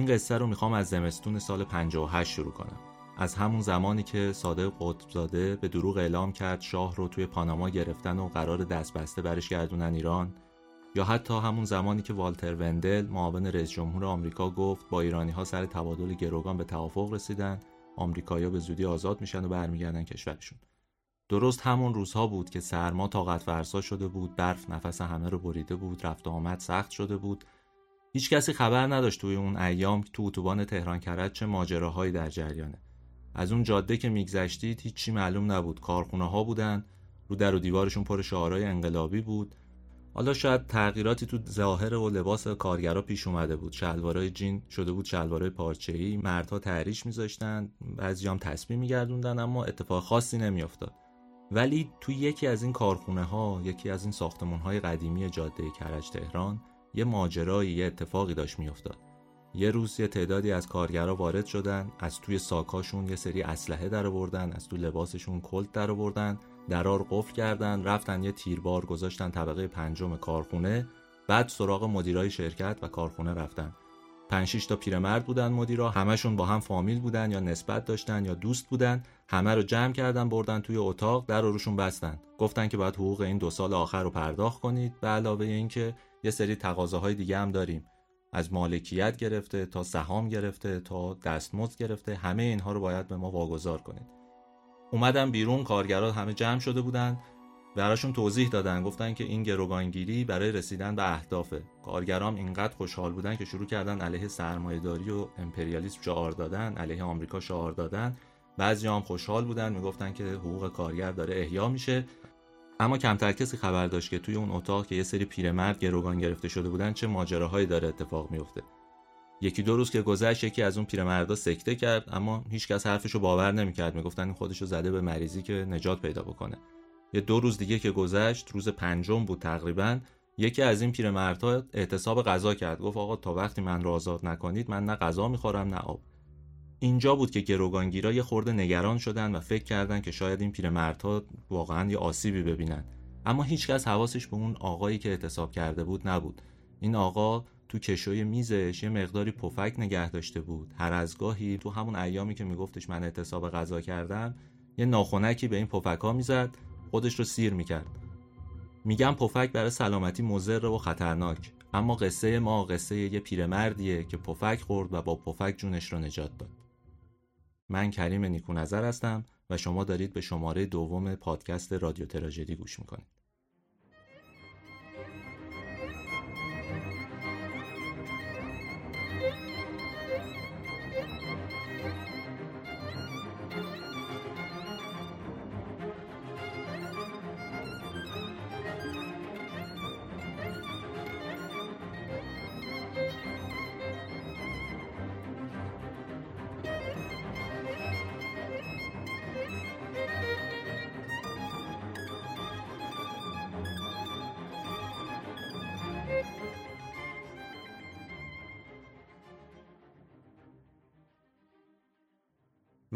این قصه رو می‌خوام از زمستون سال 58 شروع کنم. از همون زمانی که صادق قطبزاده به دروغ اعلام کرد شاه رو توی پاناما گرفتن و قرار دستبسته برش گردونن ایران یا حتی همون زمانی که والتر وندل معاون رئیس جمهور آمریکا گفت با ایرانی ها سر تبادل گروگان به توافق رسیدن آمریکایی‌ها به زودی آزاد میشن و برمیگردن کشورشون. درست همون روزها بود که سرما طاقت فرسا شده بود برف نفس همه رو بریده بود رفت آمد سخت شده بود. هیچ کسی خبر نداشت توی اون ایام تو اتوبان تهران کرد چه ماجراهایی در جریانه. از اون جاده که میگذشتید هیچی معلوم نبود. کارخونه ها بودن رو در و دیوارشون پر شعارهای انقلابی بود. حالا شاید تغییراتی تو ظاهر و لباس کارگرا پیش اومده بود. شلوارای جین شده بود شلوارای پارچه‌ای. مردها تحریش میذاشتن بعضیام تسبیح میگردوندن اما اتفاق خاصی نمیافتاد. ولی تو یکی از این کارخونه ها یکی از این ساختمون های قدیمی جاده کرج تهران یه ماجرایی یه اتفاقی داشت میافتاد. یه روز یه تعدادی از کارگرا وارد شدن از توی ساکاشون یه سری اسلحه در آوردن از تو لباسشون کلت در آوردن درار قفل کردن رفتن یه تیربار گذاشتن طبقه پنجم کارخونه بعد سراغ مدیرای شرکت و کارخونه رفتن. پنج تا پیرمرد بودن مدیرا همشون با هم فامیل بودن یا نسبت داشتن یا دوست بودن. همه رو جمع کردن بردن توی اتاق در روشون بستن. گفتن که باید حقوق این دو سال آخر رو پرداخت کنید به علاوه اینکه یه سری تقاضاهای دیگه هم داریم. از مالکیت گرفته تا سهام گرفته تا دستمزد گرفته همه اینها رو باید به ما واگذار کنید. اومدن بیرون کارگرا همه جمع شده بودن. براشون توضیح دادن گفتن که این گروگانگیری برای رسیدن به اهدافه. کارگرام اینقدر خوشحال بودن که شروع کردن علیه سرمایهداری و امپریالیسم شعار دادن علیه آمریکا شعار دادن. بعضی هم خوشحال بودن می‌گفتن که حقوق کارگر داره احیا میشه. اما کمتر کسی خبر داشت که توی اون اتاق که یه سری پیرمرد گروگان گرفته شده بودن چه ماجراهایی داره اتفاق میفته. یکی دو روز که گذشت یکی از اون پیرمردا سکته کرد اما هیچکس حرفشو باور نمی‌کرد. می‌گفتن این خودشو زده به مریضی که نجات پیدا بکنه. یه دو روز دیگه که گذشت روز پنجم بود تقریبا یکی از این پیرمردها اعتصاب غذا کرد. گفت آقا تا وقتی من رو آزاد نکنید من نه غذا می‌خورم نه آب. اینجا بود که گروگانگیرا یه خورده نگران شدن و فکر کردن که شاید این پیرمردها واقعا یه آسیبی ببینن. اما هیچکس حواسش به اون آقایی که اعتصاب کرده بود نبود. این آقا تو کشوی میزش یه مقداری پفک نگه داشته بود. هر از گاهی تو همون ایامی که میگفتش من اعتصاب غذا کردم یه ناخونکی به این پفک ها می‌زد خودش رو سیر می‌کرد. میگم پفک برای سلامتی مضر و خطرناک. اما قصه ما قصه یه پیرمردیه که پفک خورد و با پفک جونش رو نجات داد. من کریم نیکو نظر هستم و شما دارید به شماره دوم پادکست رادیو تراژدی گوش می‌کنید.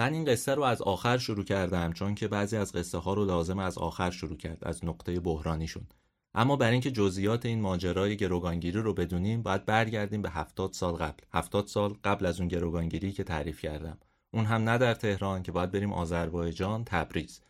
من این قصه رو از آخر شروع کردم چون که بعضی از قصه ها رو لازم از آخر شروع کرد از نقطه بحرانیشون. اما برای اینکه جزئیات این ماجرای گروگانگیری رو بدونیم باید برگردیم به هفتاد سال قبل. هفتاد سال قبل از اون گروگانگیری که تعریف کردم. اون هم نه در تهران که باید بریم آذربایجان تبریز.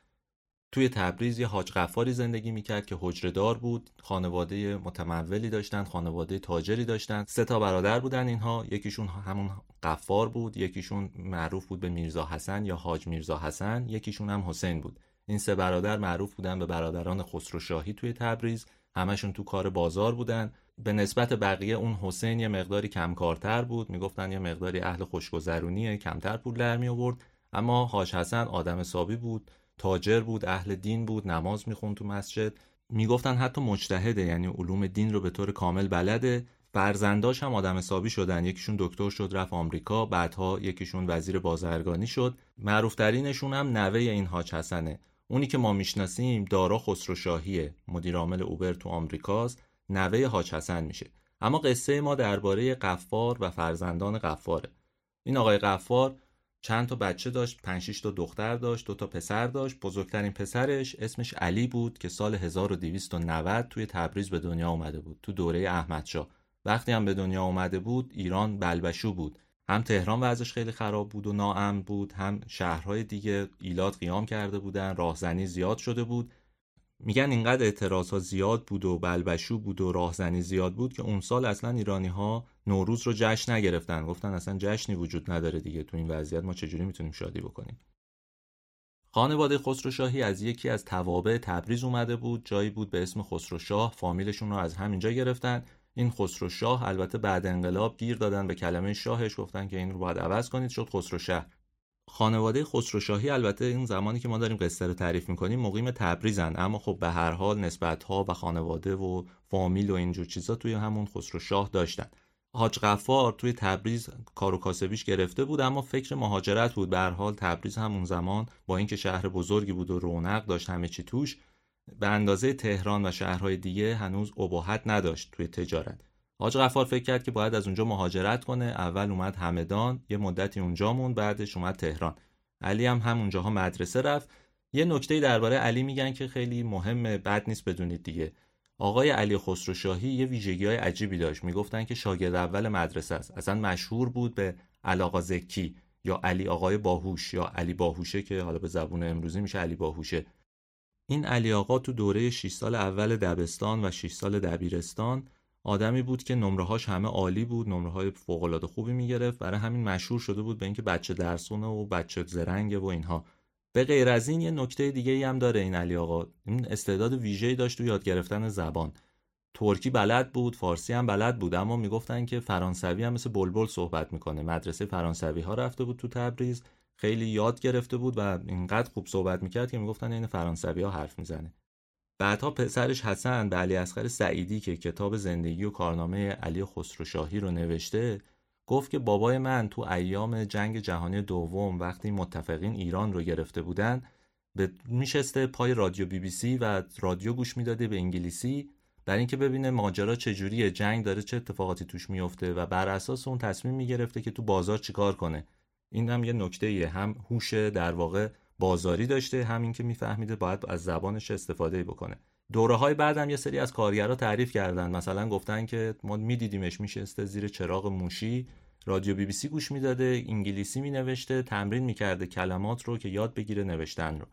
توی تبریز یه حاج غفاری زندگی می‌کرد که حجره بود خانواده متمولی داشتن خانواده تاجری داشتن. سه تا برادر بودن اینها یکیشون همون قفار بود یکیشون معروف بود به میرزا حسن یا حاج میرزا حسن یکیشون هم حسین بود. این سه برادر معروف بودن به برادران خسرو شاهی توی تبریز. همشون تو کار بازار بودن. به نسبت بقیه اون حسین یه مقداری کمکارتر بود. می‌گفتن یه مقداری اهل خوشگذرونیه کمتر پول در می اما حاج حسن آدم حسابی بود. تاجر بود اهل دین بود نماز می‌خوند تو مسجد. می‌گفتن حتی مجتهده یعنی علوم دین رو به طور کامل بلده. فرزنداش هم آدم حسابی شدن. یکیشون دکتر شد رفت آمریکا. بعدها یکیشون وزیر بازرگانی شد. معروفترینشون هم نوه این حاج حسنه اونی که ما می‌شناسیم دارا خسروشاهیه. مدیر عامل اوبر تو آمریکاست. نوه حاج حسن میشه. اما قصه ما درباره قفار و فرزندان قفاره. این آقای قفار چند تا بچه داشت 5 تا دختر داشت دو تا پسر داشت. بزرگترین پسرش اسمش علی بود که سال 1290 توی تبریز به دنیا اومده بود تو دوره احمدشاه وقتی هم به دنیا اومده بود ایران بلبشو بود. هم تهران وضعش خیلی خراب بود و ناامن بود هم شهرهای دیگه ایلات قیام کرده بودن راهزنی زیاد شده بود. میگن اینقدر اعتراض ها زیاد بود و بلبشو بود و راهزنی زیاد بود که اون سال اصلا ایرانی ها نوروز رو جشن نگرفتن. گفتن اصلا جشنی وجود نداره دیگه. تو این وضعیت ما چجوری می‌تونیم شادی بکنیم؟ خانواده خسروشاهی از یکی از توابع تبریز اومده بود. جایی بود به اسم خسروشاه. فامیلشون رو از همینجا گرفتن. این خسروشاه البته بعد انقلاب گیر دادن به کلمه شاهش. گفتن که این رو باید عوض کنید. شد خسروشه. خانواده خسروشاهی البته این زمانی که ما داریم قصه رو تعریف می‌کنیم مقیم تبریزن. اما خب به هر حال نسبت ها و خانواده و فامیل و اینجور چیزا توی همون خسروشاه داشتن. حاج غفار توی تبریز کار و کاسبیش گرفته بود اما فکر مهاجرت بود. به حال تبریز همون زمان با اینکه شهر بزرگی بود و رونق داشت همه چی توش به اندازه تهران و شهرهای دیگه هنوز اباحت نداشت توی تجارت. حاج غفار فکر کرد که باید از اونجا مهاجرت کنه. اول اومد همدان یه مدتی اونجا موند بعدش اومد تهران. علی هم همونجاها مدرسه رفت. یه نکته درباره علی میگن که خیلی مهمه بد نیست بدونید دیگه. آقای علی خسروشاهی یه ویژگی های عجیبی داشت. می‌گفتن که شاگرد اول مدرسه است. اصلا مشهور بود به علاقا زکی یا علی آقای باهوش یا علی باهوشه که حالا به زبون امروزی میشه علی باهوشه. این علی آقا تو دوره 6 سال اول دبستان و 6 سال دبیرستان آدمی بود که نمره‌هاش همه عالی بود نمره‌های فوق‌العاده خوبی می‌گرفت. برای همین مشهور شده بود به اینکه بچه درسونه و بچه زرنگه و اینها. به غیر از این یه نکته دیگه ای هم داره این علی آقا. این استعداد ویژه‌ای داشت تو یاد گرفتن زبان. ترکی بلد بود فارسی هم بلد بود اما می‌گفتن که فرانسوی هم مثل بلبل صحبت می‌کنه. مدرسه فرانسوی ها رفته بود تو تبریز خیلی یاد گرفته بود و اینقدر خوب صحبت می‌کرد که می‌گفتن این فرانسوی ها حرف می‌زنه. بعدها پسرش حسن به علی اصغر سعیدی که کتاب زندگی و کارنامه علی خسروشاهی رو نوشته گفت که بابای من تو ایام جنگ جهانی دوم وقتی متفقین ایران رو گرفته بودن به میشسته پای رادیو بی بی سی و رادیو گوش می‌داده به انگلیسی برای اینکه ببینه ماجرا چجوریه جنگ داره چه اتفاقاتی توش میفته و بر اساس اون تصمیم می‌گرفته که تو بازار چیکار کنه این هم یه نکته ایه. هم هوش در واقع بازاری داشته همین که میفهمیده باید از زبانش استفاده بکنه دوره های بعدم یه سری از کارگرا تعریف کردن. مثلا گفتن که ما میدیدیمش میشسته زیر چراغ موشی. رادیو بی بی سی گوش می‌داده انگلیسی مینوشته تمرین می‌کرده کلمات رو که یاد بگیره نوشتن رو.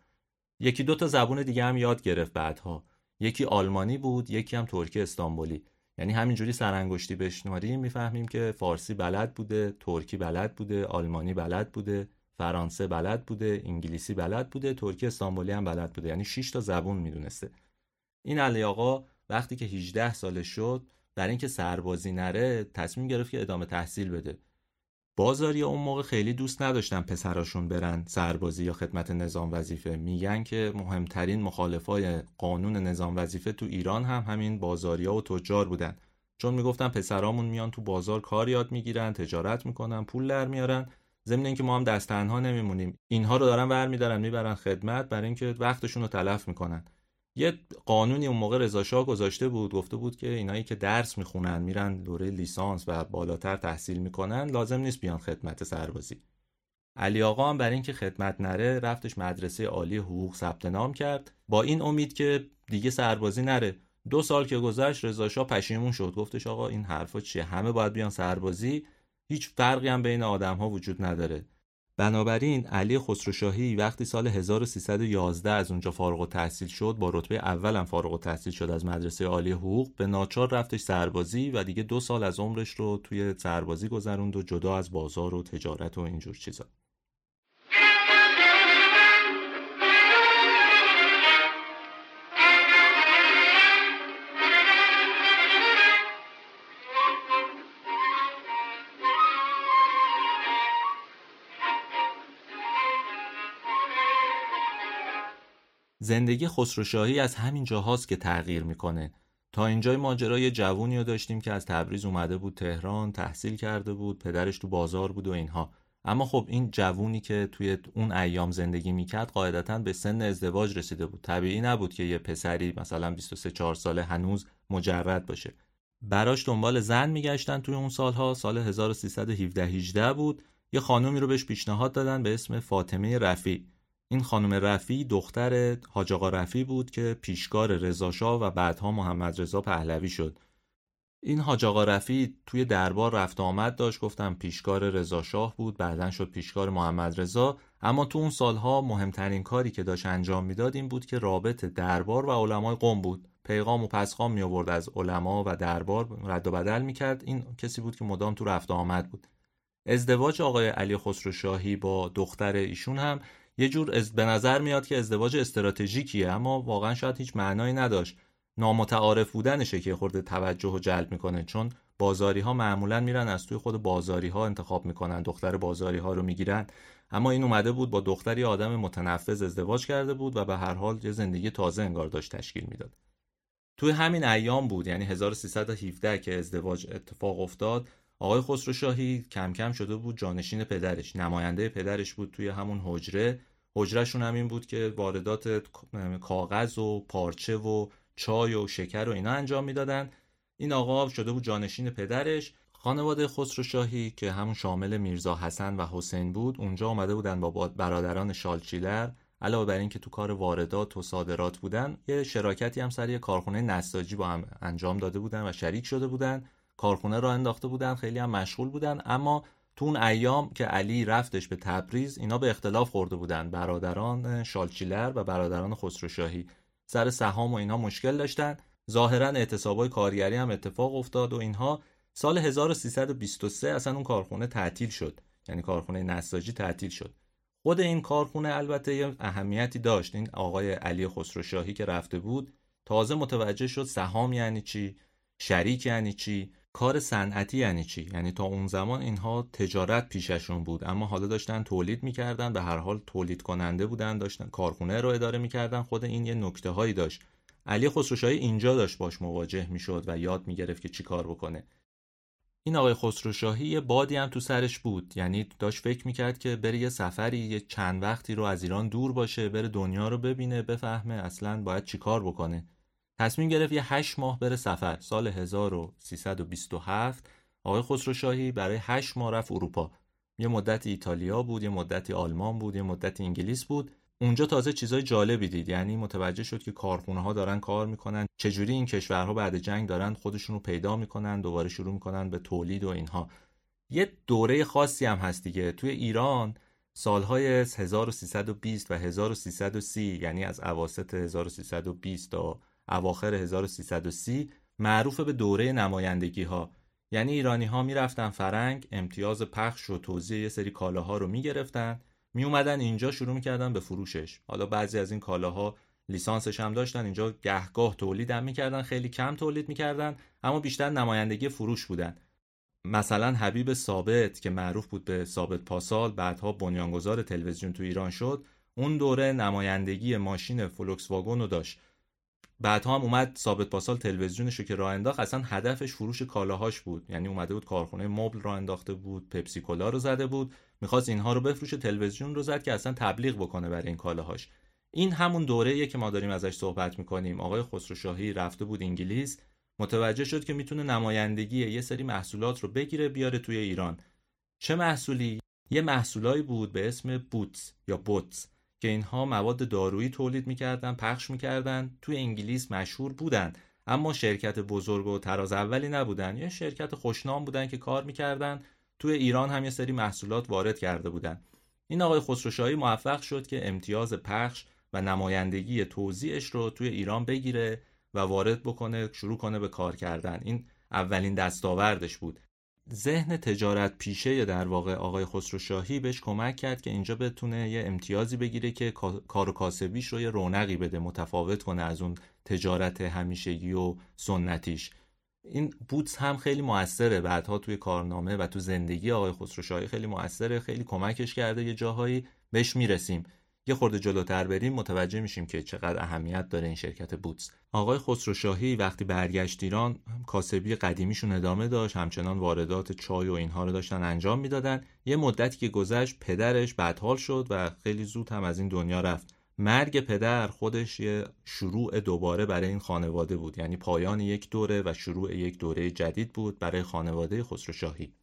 یکی دو تا زبون دیگه هم یاد گرفت بعدها. یکی آلمانی بود یکی هم ترکی استانبولی. یعنی همینجوری سرانگشتی بشناریم می‌فهمیم که فارسی بلد بوده ترکی بلد بوده آلمانی بلد بوده فرانسه بلد بوده انگلیسی بلد بوده ترکی استانبولی هم بلد بوده. یعنی 6 تا زبون می‌دونسته. این علی آقا وقتی که 18 سالش شد برای اینکه سربازی نره تصمیم گرفت که ادامه تحصیل بده. بازاری اون موقع خیلی دوست نداشتن پسراشون برن سربازی یا خدمت نظام وظیفه. میگن که مهمترین مخالفای قانون نظام وظیفه تو ایران هم همین بازاریا و تجار بودن. چون می‌گفتن پسرامون میان تو بازار کار یاد می‌گیرن تجارت می‌کنن پول در میارن. ضمن اینکه ما هم دست تنها نمیمونیم. اینها رو دارن ور میدارن می‌برن خدمت برای اینکه وقتشون رو تلف می‌کنن. یه قانونی اون موقع رضا گذاشته بود گفته بود که اینایی که درس می‌خونن میرن دوره لیسانس و بالاتر تحصیل می‌کنن لازم نیست بیان خدمت سربازی. علی آقا هم برای اینکه خدمت نره رفتش مدرسه عالی حقوق ثبت نام کرد. با این امید که دیگه سربازی نره. دو سال که گذشت رضا شاه پشیمون شد. گفتش آقا این حرفا چیه؟ همه باید بیان سربازی. هیچ فرقی هم بین آدم ها وجود نداره. بنابراین علی خسروشاهی وقتی سال 1311 از اونجا فارغ تحصیل شد با رتبه اولم فارغ تحصیل شد از مدرسه عالی حقوق به ناچار رفتش سربازی و دیگه دو سال از عمرش رو توی سربازی گذروند و جدا از بازار و تجارت و اینجور چیزا. زندگی خسروشاهی از همین جاهاست که تغییر می‌کنه. تا اینجای ماجرا یه جوونی رو داشتیم که از تبریز اومده بود تهران تحصیل کرده بود پدرش تو بازار بود و اینها. اما خب این جوونی که توی اون ایام زندگی می‌کرد قاعدتا به سن ازدواج رسیده بود. طبیعی نبود که یه پسری مثلا 23 4 ساله هنوز مجرد باشه. براش دنبال زن میگشتن توی اون سالها. سال 1317 18 بود. یه خانومی رو بهش پیشنهاد دادن به اسم فاطمه رفی این خانم رفی دختر حاج آقا رفی بود که پیشکار رضاشاه و بعدها محمد رضا پهلوی شد. این حاج آقا رفی توی دربار رفت آمد داشت گفتم پیشکار رضا شاه بود بعدا شد پیشکار محمد رضا. اما تو اون سالها مهمترین کاری که داشت انجام می‌داد این بود که رابط دربار و علمای قوم بود. پیغام و پسخام می آورد از علما و دربار رد و بدل می‌کرد. این کسی بود که مدام تو رفت آمد بود. ازدواج آقای علی خسرو شاهی با دختر ایشون هم یه جور از به نظر میاد که ازدواج استراتژیکیه اما واقعا شاید هیچ معنایی نداشت. نامتعارف بودنشه که خورده توجه و جلب می‌کنه چون بازاری ها معمولا میرن از توی خود بازاری ها انتخاب می‌کنن دختر بازاری ها رو می‌گیرن. اما این اومده بود با دختری آدم متنفذ ازدواج کرده بود و به هر حال یه زندگی تازه انگار داشت تشکیل می‌داد. توی همین ایام بود یعنی 1317 که ازدواج اتفاق افتاد آقای خسرو شاهی کم کم شده بود جانشین پدرش. نماینده پدرش بود توی همون حجره. حجرهشون هم این بود که واردات کاغذ و پارچه و چای و شکر و اینا انجام می‌دادن. این آقا شده بود جانشین پدرش. خانواده خسرو شاهی که همون شامل میرزا حسن و حسین بود اونجا آمده بودن با برادران شالچیلر علاوه بر اینکه تو کار واردات و صادرات بودن یه شراکتی هم سر یه کارخونه نساجی با هم انجام داده بودن و شریک شده بودن. کارخونه را انداخته بودن خیلی هم مشغول بودن. اما تو اون ایام که علی رفتش به تبریز اینا به اختلاف خورده بودن. برادران شالچیلر و برادران خسروشاهی. سر سهام و اینها مشکل داشتن. ظاهرا اعتصابای کارگری هم اتفاق افتاد و اینها سال 1323 اصلا اون کارخونه تعطیل شد. یعنی کارخونه نساجی تعطیل شد. خود این کارخونه البته یه اهمیتی داشت. این آقای علی خسروشاهی که رفته بود تازه متوجه شد سهام یعنی چی شریک یعنی چی. کار صنعتی یعنی چی؟ یعنی تا اون زمان اینها تجارت پیششون بود اما حالا داشتن تولید می‌کردن به هر حال تولید کننده بودن داشتن کارخونه رو اداره می‌کردن خود این یه نکته هایی داشت. علی خسروشاهی اینجا داشت باش مواجه می‌شد و یاد می‌گرفت که چی کار بکنه. این آقای خسروشاهی یه بادی هم تو سرش بود. یعنی داشت فکر می‌کرد که بره یه سفری یه چند وقتی رو از ایران دور باشه بره دنیا رو ببینه بفهمه اصلا باید چیکار بکنه. تصمیم گرفت یه هشت ماه بره سفر. سال 1327 آقای خسروشاهی برای هشت ماه رفت اروپا. یه مدت ایتالیا بود یه مدتی آلمان بود یه مدت انگلیس بود. اونجا تازه چیزای جالبی دید. یعنی متوجه شد که کارخونه ها دارن کار می‌کنن. چجوری این کشورها بعد جنگ دارن خودشون رو پیدا می‌کنن دوباره شروع می‌کنن به تولید و اینها. یه دوره خاصی هم هست دیگه. توی ایران سالهای 1320 و 1330 یعنی از اواسط 1320 تا اواخر 1330 معروف به دوره نمایندگی ها یعنی ایرانی ها می‌رفتن فرنگ امتیاز پخش و توزیع یه سری کالاها رو می‌گرفتن. می اومدن اینجا شروع می‌کردن به فروشش. حالا بعضی از این کالاها لیسانسش هم داشتن اینجا گهگاه تولید هم می‌کردن خیلی کم تولید می‌کردن اما بیشتر نمایندگی فروش بودن. مثلا حبیب ثابت که معروف بود به ثابت پاسال بعدها بنیانگذار تلویزیون تو ایران شد اون دوره نمایندگی ماشین فولکس واگن رو داشت. بعدها هم اومد ثابت پاسال تلویزیونش رو که راه انداخت اصلا هدفش فروش کالاهاش بود. یعنی اومده بود کارخونه مبل راه انداخته بود پپسی کولا رو زده بود می‌خواست اینها رو بفروشه تلویزیون رو زد که اصلا تبلیغ بکنه برای این کالاهاش. این همون دوره که ما داریم ازش صحبت می‌کنیم. آقای خسروشاهی رفته بود انگلیس. متوجه شد که می‌تونه نمایندگی یه سری محصولات رو بگیره بیاره توی ایران. چه محصولی؟ یه محصولایی بود به اسم بوتس یا بوتس. که اینها مواد دارویی تولید می‌کردن پخش می‌کردن توی انگلیس مشهور بودن. اما شرکت بزرگ و تراز اولی نبودن. یه شرکت خوشنام بودن که کار می‌کردن. توی ایران هم یه سری محصولات وارد کرده بودن. این آقای خسروشاهی موفق شد که امتیاز پخش و نمایندگی توزیعش رو توی ایران بگیره و وارد بکنه شروع کنه به کار کردن. این اولین دستاوردش بود. ذهن تجارت پیشه در واقع آقای خسرو شاهی بهش کمک کرد که اینجا بتونه یه امتیازی بگیره که کار و کاسبیش رو یه رونقی بده متفاوت کنه از اون تجارت همیشگی و سنتیش. این بوتس هم خیلی موثره بعدها توی کارنامه و تو زندگی آقای خسرو شاهی خیلی موثره خیلی کمکش کرده یه جاهایی بهش می‌رسیم. یه خورده جلوتر بریم متوجه میشیم که چقدر اهمیت داره این شرکت بوتس. آقای خسروشاهی وقتی برگشت ایران کاسبی قدیمیشون ادامه داشت همچنان واردات چای و اینها رو داشتن انجام می‌دادن. یه مدتی که گذشت پدرش بدحال شد و خیلی زود هم از این دنیا رفت. مرگ پدر خودش یه شروع دوباره برای این خانواده بود. یعنی پایان یک دوره و شروع یک دوره جدید بود برای خانواده خسروشاهی.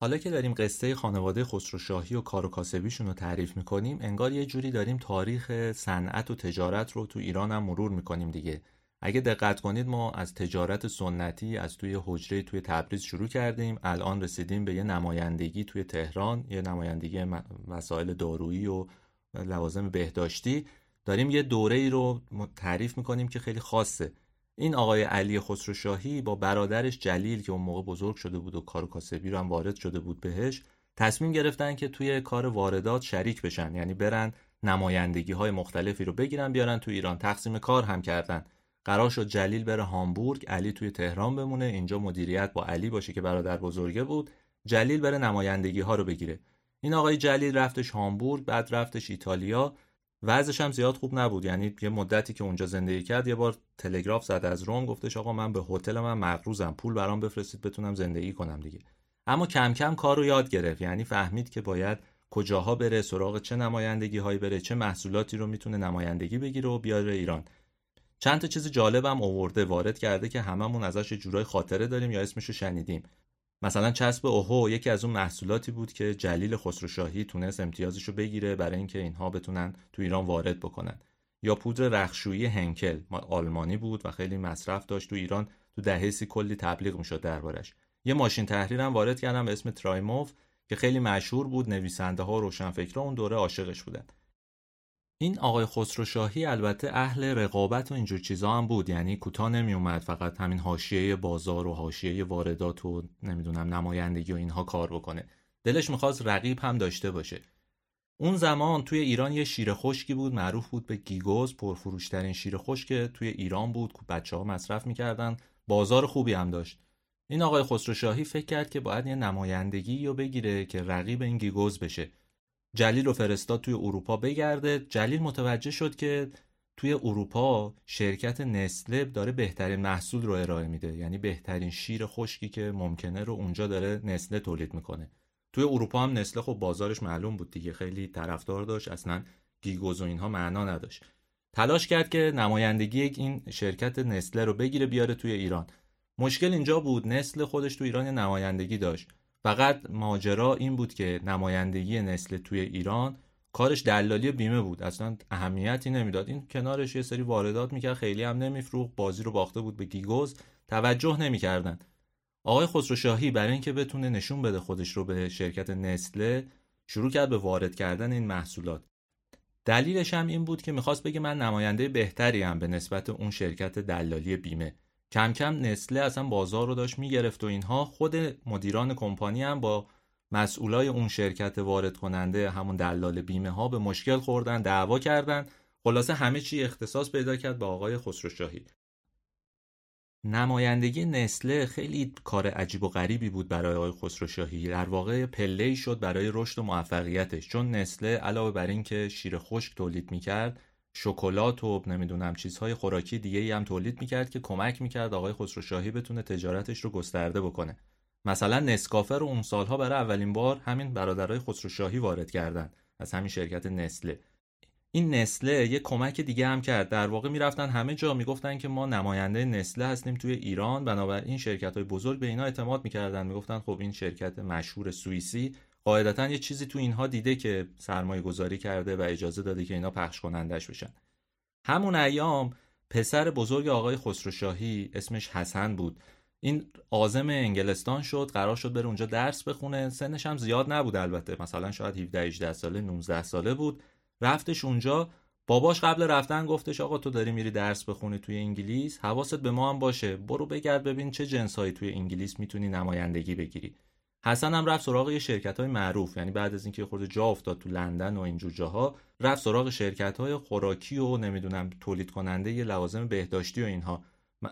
حالا که داریم قصه خانواده خسروشاهی و کار و کاسبیشون رو تعریف می‌کنیم انگار یه جوری داریم تاریخ صنعت و تجارت رو تو ایران هم مرور می‌کنیم دیگه. اگه دقت کنید ما از تجارت سنتی از توی حجره توی تبریز شروع کردیم. الان رسیدیم به یه نمایندگی توی تهران یه نمایندگی وسایل دارویی و لوازم بهداشتی. داریم یه دوره ای رو تعریف می‌کنیم که خیلی خاصه. این آقای علی خسروشاهی با برادرش جلیل که اون موقع بزرگ شده بود و کار کاسبی رو هم وارد شده بود بهش تصمیم گرفتن که توی کار واردات شریک بشن یعنی برن نمایندگی های مختلفی رو بگیرن بیارن تو ایران تقسیم کار هم کردن. قرار شد جلیل بره هامبورگ علی توی تهران بمونه اینجا مدیریت با علی باشه که برادر بزرگه بود. جلیل بره نمایندگی ها رو بگیره. این آقای جلیل رفتش هامبورگ بعد رفتش ایتالیا. وضعش هم زیاد خوب نبود. یعنی یه مدتی که اونجا زندگی کرد یه بار تلگراف زد از روم گفتش آقا من به هتل من مقروزم پول برام بفرستید بتونم زندگی کنم دیگه. اما کم کم کار رو یاد گرفت. یعنی فهمید که باید کجاها بره سراغ چه نمایندگی هایی بره چه محصولاتی رو می‌تونه نمایندگی بگیره و بیاره ایران. چند تا چیز جالبم آورده وارد کرده که هممون ازش جورای خاطره داریم یا اسمشو شنیدیم. مثلا چسب اوهو یکی از اون محصولاتی بود که جلیل خسروشاهی تونست امتیازشو بگیره برای اینکه اینها بتونن تو ایران وارد بکنن. یا پودر رخشویی هنکل آلمانی بود و خیلی مصرف داشت تو ایران. تو دهه سی کلی تبلیغ می‌شد دربارش. یه ماشین تحریر هم وارد کردم به اسم ترایموف که خیلی مشهور بود نویسنده ها روشنفکرا اون دوره عاشقش بودن. این آقای خسروشاهی البته اهل رقابت و اینجور چیزا هم بود. یعنی کوتاه نمی اومد فقط همین حاشیه بازار و حاشیه واردات و نمی‌دونم نمایندگی و اینها کار بکنه. دلش می‌خواست رقیب هم داشته باشه. اون زمان توی ایران یه شیر خشکی بود معروف بود به گیگوز پرفروشترین شیر خشک توی ایران بود. که بچه مصرف می‌کردن. بازار خوبی هم داشت. این آقای خسروشاهی فکر کرد که باید یه نمایندگی رو بگیره که رقیب این گیگوز بشه. جلیل رو فرستاد توی اروپا بگرده. جلیل متوجه شد که توی اروپا شرکت نسله داره بهترین محصول رو ارائه میده. یعنی بهترین شیر خشکی که ممکنه رو اونجا داره نسله تولید می‌کنه. توی اروپا هم نسله خب بازارش معلوم بود دیگه. خیلی طرفدار داشت. اصلا گیگوز و اینها معنا نداشت. تلاش کرد که نمایندگی این شرکت نسله رو بگیره بیاره توی ایران. مشکل اینجا بود. نسل خودش تو ایران نمایندگی داشت. فقط ماجرا این بود که نمایندگی نسل توی ایران کارش دلالی بیمه بود. اصلا اهمیتی نمی‌داد. این کنارش یه سری واردات می‌کرد. خیلی هم نمیفروخت. بازی رو باخته بود به گیگوز. توجه نمی‌کردن. آقای خسروشاهی برای اینکه بتونه نشون بده خودش رو به شرکت نسله شروع کرد به وارد کردن این محصولات. دلیلش هم این بود که می‌خواست بگه من نماینده بهتری هم به نسبت اون شرکت دلالی بیمه. کم کم نسله اصلا بازار رو داشت می‌گرفت و اینها. خود مدیران کمپانی هم با مسئولای اون شرکت وارد کننده همون دلال بیمه ها به مشکل خوردن دعوا کردن. خلاصه همه چی اختصاص پیدا کرد به آقای خسروشاهی. نمایندگی نسله خیلی کار عجیب و غریبی بود برای آقای خسروشاهی. در واقع پله شد برای رشد و موفقیتش. چون نسله علاوه بر اینکه شیر خشک تولید می‌کرد شکلات و نمی‌دونم چیزهای خوراکی دیگه ای هم تولید می‌کرد که کمک می‌کرد آقای خسروشاهی بتونه تجارتش رو گسترده بکنه. مثلا نسکافه رو اون سالها برای اولین بار همین برادرای خسروشاهی وارد کردن. از همین شرکت نسله. این نسله یه کمک دیگه هم کرد. در واقع می‌رفتن همه جا می‌گفتن که ما نماینده نسله هستیم توی ایران. بنابراین شرکت های بزرگ به اینا اعتماد می‌کردن. می‌گفتن خب این شرکت مشهور سوئیسی قاعدتا یه چیزی تو اینها دیده که سرمایه گذاری کرده و اجازه داده که اینا پخش کنندش بشن. همون ایام پسر بزرگ آقای خسروشاهی اسمش حسن بود. این آزم انگلستان شد قرار شد بره اونجا درس بخونه. سنش هم زیاد نبود البته. مثلا شاید 17 18 ساله 19 ساله بود. رفتش اونجا. باباش قبل رفتن گفتش آقا تو داری میری درس بخونی توی انگلیس حواست به ما هم باشه. برو بگرد ببین چه جنسایی توی انگلیس می‌تونی نمایندگی بگیری. حسن هم رفت سراغ یه شرکت های معروف یعنی بعد از اینکه خود جا افتاد تو لندن و اینجور جاها رفت سراغ شرکت های خوراکی و نمی‌دونم تولید کننده یه لوازم بهداشتی و اینها.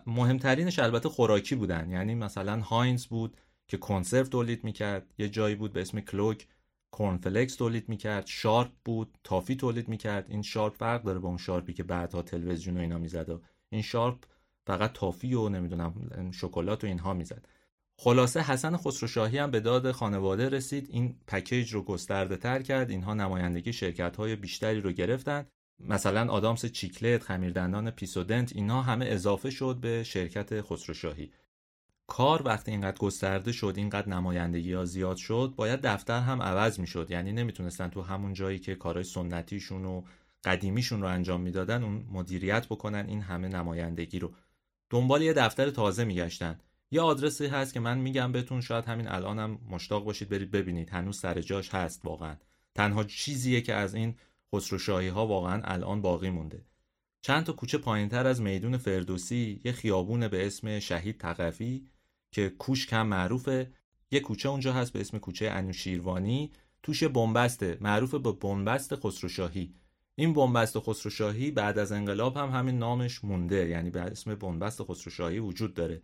مهمترینش البته خوراکی بودن یعنی مثلا Heinz بود که کنسرو تولید می‌کرد یه جایی بود به اسم Kellogg cornflakes تولید می‌کرد Sharp بود تافی تولید می‌کرد. این Sharp فرق داره با اون Sharp ی که بعدها تلویزیون و اینا می‌زد این Sharp فقط تافی و نمی‌دونم شکلات و اینها می‌زد. خلاصه حسن خسروشاهی هم به داد خانواده رسید. این پکیج رو گسترده تر کرد. اینها نمایندگی شرکت های بیشتری رو گرفتن. مثلا آدامس چیکلت خمیردندان پیسودنت اینها همه اضافه شد به شرکت خسروشاهی. کار وقتی اینقدر گسترده شد اینقدر نمایندگی ها زیاد شد باید دفتر هم عوض می‌شد. یعنی نمی‌تونستن تو همون جایی که کارهای سنتیشون و قدیمیشون رو انجام می‌دادن اون مدیریت بکنن. این همه نمایندگی رو. دنبال یه دفتر تازه میگشتن. یه آدرسی هست که من میگم بهتون شاید همین الانم مشتاق باشید برید ببینید. هنوز سر جاش هست واقعا. تنها چیزیه که از این خسروشاهی ها واقعا الان باقی مونده. چند تا کوچه پایینتر از میدون فردوسی یه خیابون به اسم شهید تقفی که کوش کم معروفه. یه کوچه اونجا هست به اسم کوچه انوشیروانی توش بنبسته معروف به بنبست خسروشاهی. این بنبست خسروشاهی بعد از انقلاب هم همین نامش مونده یعنی به اسم بنبست خسروشاهی وجود داره.